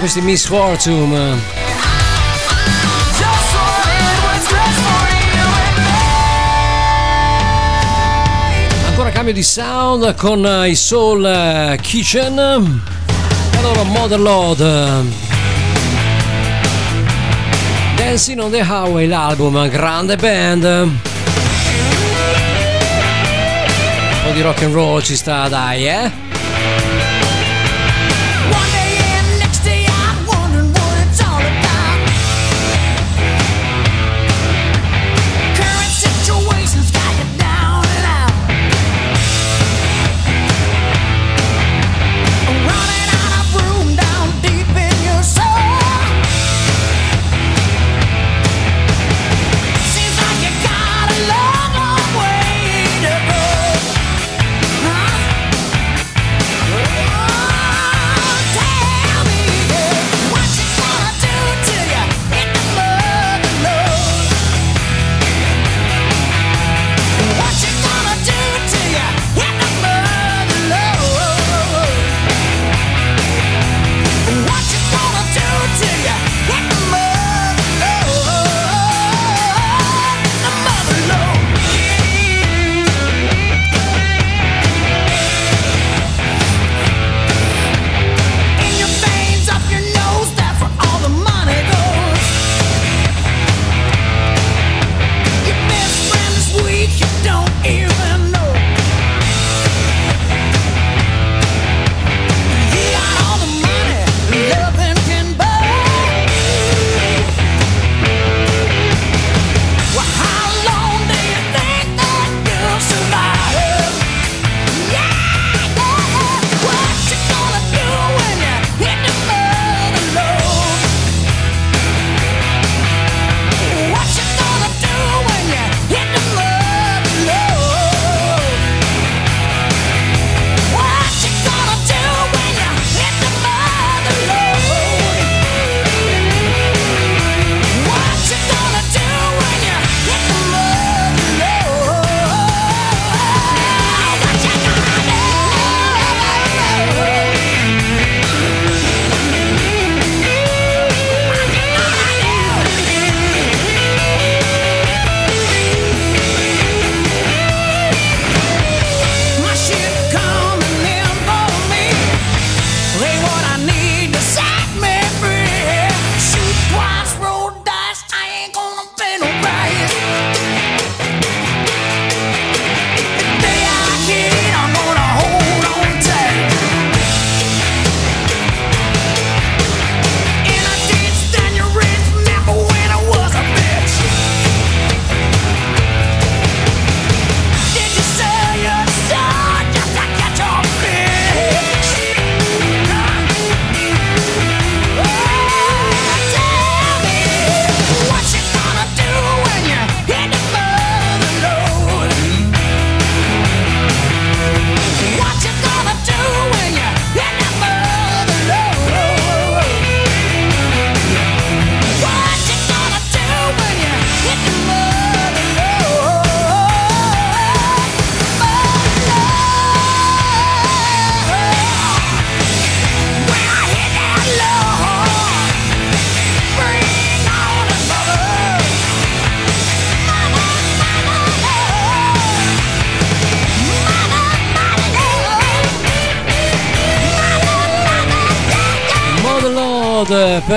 questi Miss Fortune. Ancora cambio di sound con eh, i Soul eh, Kitchen e allora Motherlord. Dancing on the Highway, l'album, grande band. Un po' di rock and roll ci sta, dai, eh?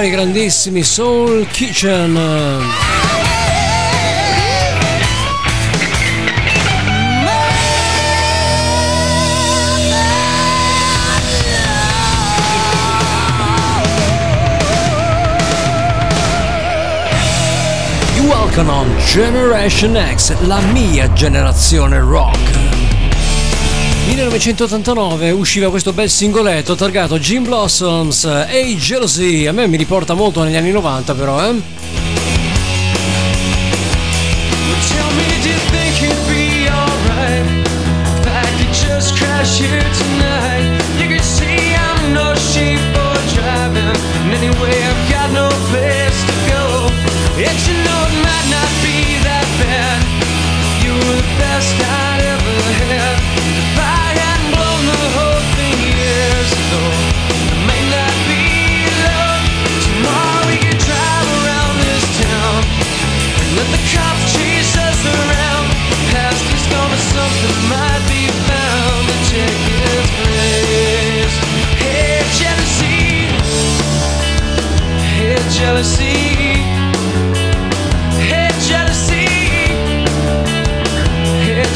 brani grandissimi Soul Kitchen Welcome on Generation X, la mia generazione rock. 1989 usciva questo bel singoletto targato Jim Blossoms e hey Jealousy. A me mi riporta molto negli anni 90 però, eh. here tonight.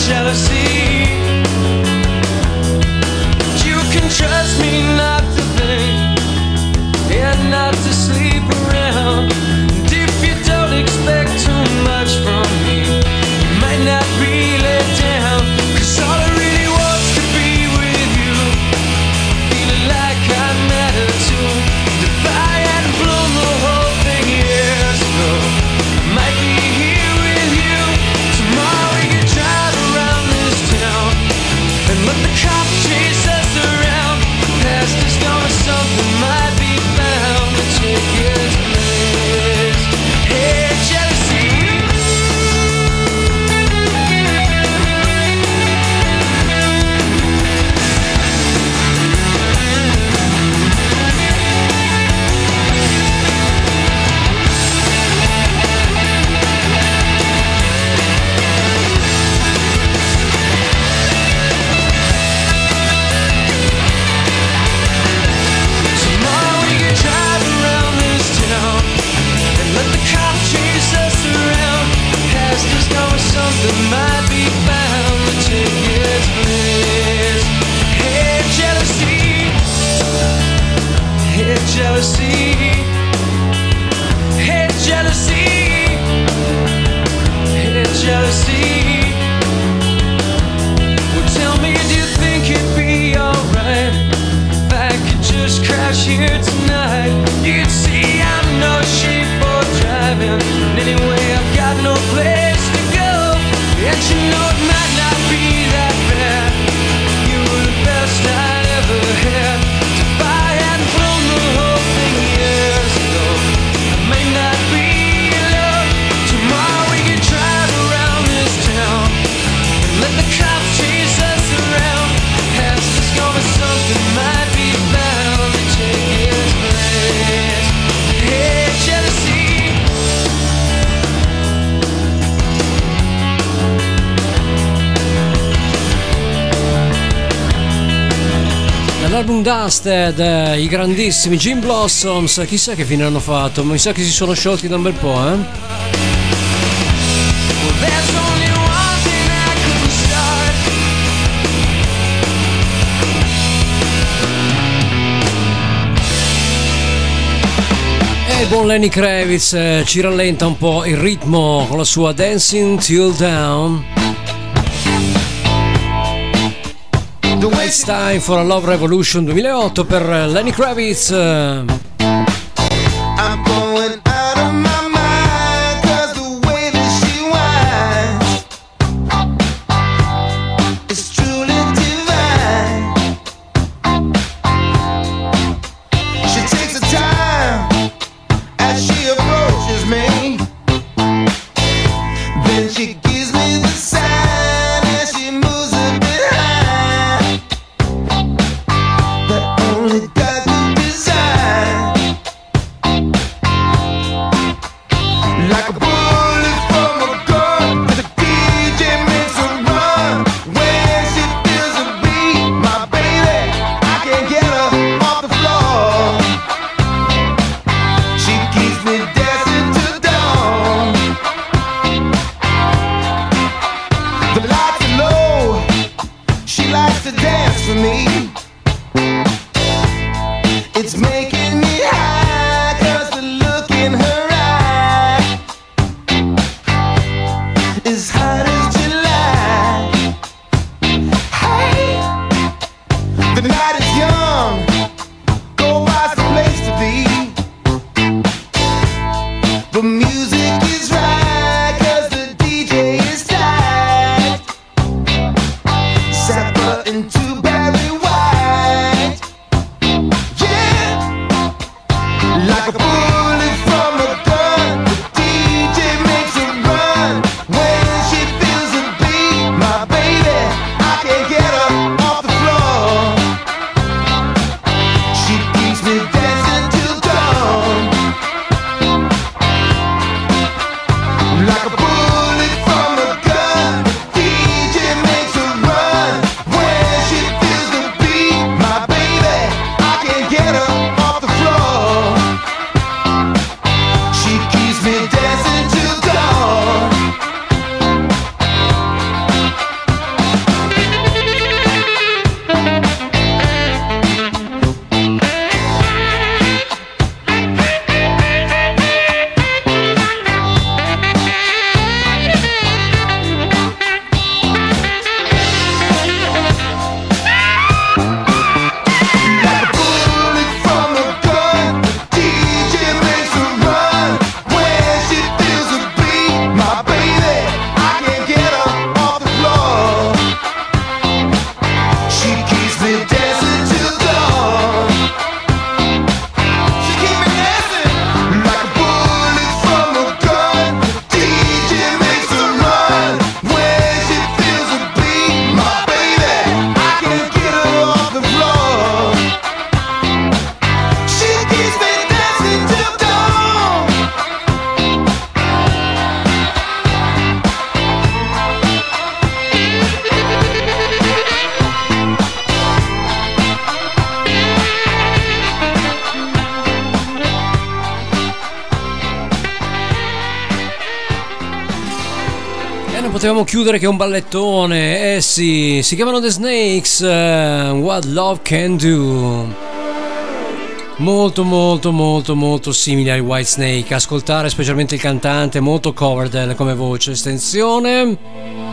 jealousy. here tonight. You'd see I'm no sheep for driving. And anyway, I've got no place to go. And you know L'album Dusted, eh, i grandissimi Jim Blossoms, chissà che fine hanno fatto, ma mi sa che si sono sciolti da un bel po', eh? E buon Lenny Kravitz eh, ci rallenta un po' il ritmo con la sua Dancing Till Down. Don't waste time for a love revolution 2008 per Lenny Kravitz eh, chiudere che è un ballettone, eh sì, si chiamano The Snakes, uh, What Love Can Do. Molto molto molto molto simile ai White Snake, ascoltare specialmente il cantante, molto Coverdale come voce estensione.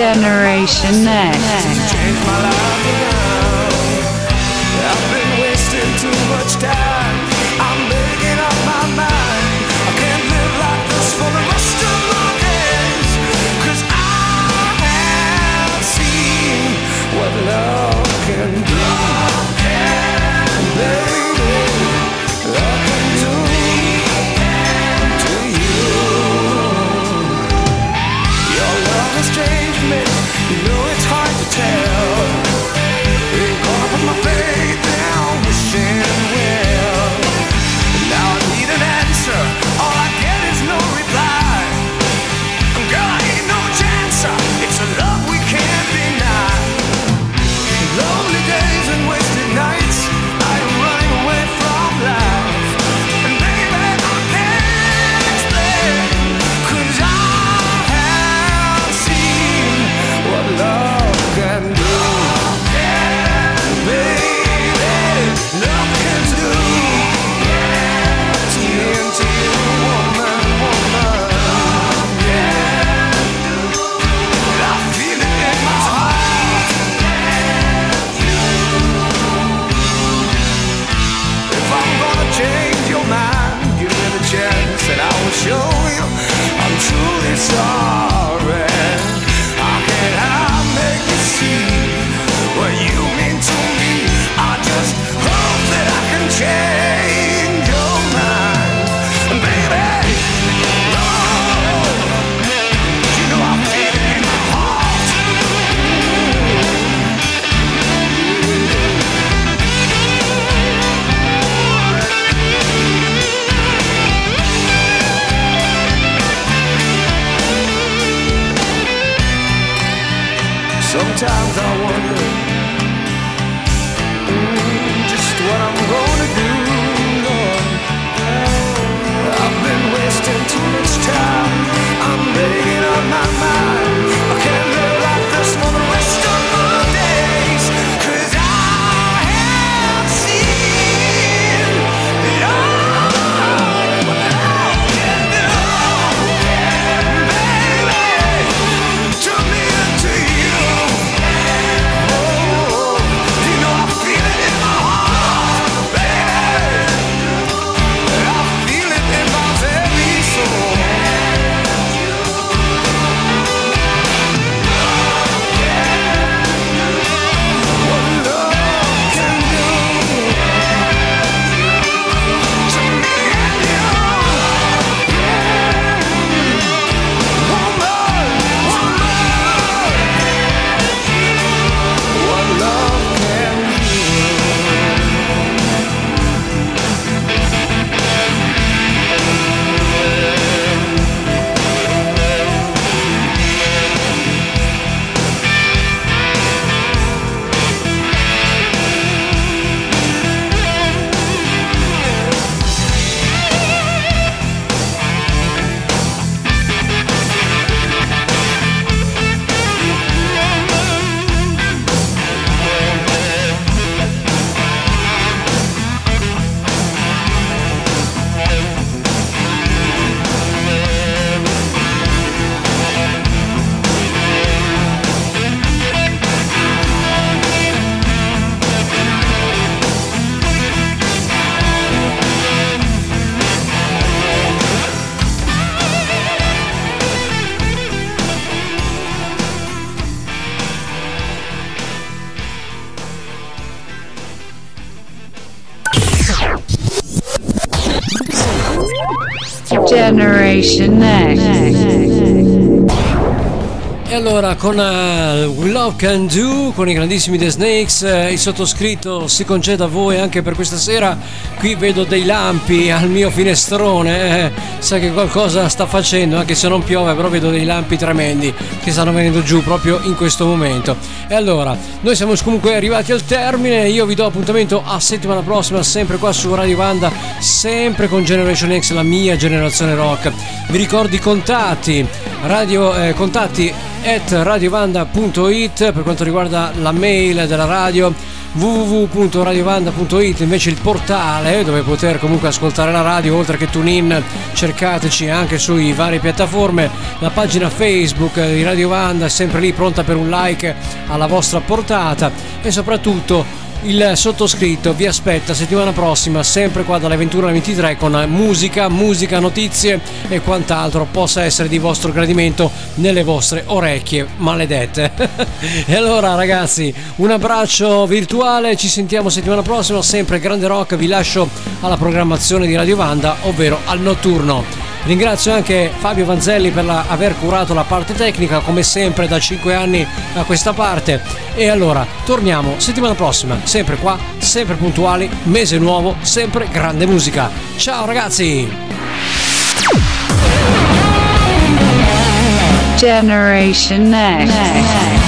Generation X. allora con eh, We Love Can Do, con i grandissimi The Snakes, eh, il sottoscritto si concede a voi anche per questa sera. Qui vedo dei lampi al mio finestrone, eh, sa che qualcosa sta facendo, anche se non piove, però vedo dei lampi tremendi che stanno venendo giù proprio in questo momento. E allora, noi siamo comunque arrivati al termine, io vi do appuntamento a settimana prossima, sempre qua su Radio Vanda, sempre con Generation X, la mia generazione rock. Vi ricordo i contatti, radio, eh, contatti at radiovanda.it per quanto riguarda la mail della radio www.radiovanda.it invece il portale dove poter comunque ascoltare la radio oltre che TuneIn cercateci anche sui varie piattaforme. La pagina Facebook di Radio Vanda è sempre lì pronta per un like alla vostra portata. E soprattutto il sottoscritto vi aspetta settimana prossima, sempre qua dalle 21 alle 23 con musica, musica, notizie e quant'altro possa essere di vostro gradimento nelle vostre orecchie maledette. [laughs] e allora ragazzi, un abbraccio virtuale, ci sentiamo settimana prossima, sempre grande rock, vi lascio alla programmazione di Radio Vanda, ovvero al notturno. Ringrazio anche Fabio Vanzelli per la- aver curato la parte tecnica, come sempre da 5 anni a questa parte. E allora, torniamo settimana prossima, sempre qua, sempre puntuali, mese nuovo, sempre grande musica. Ciao ragazzi! Generation Next.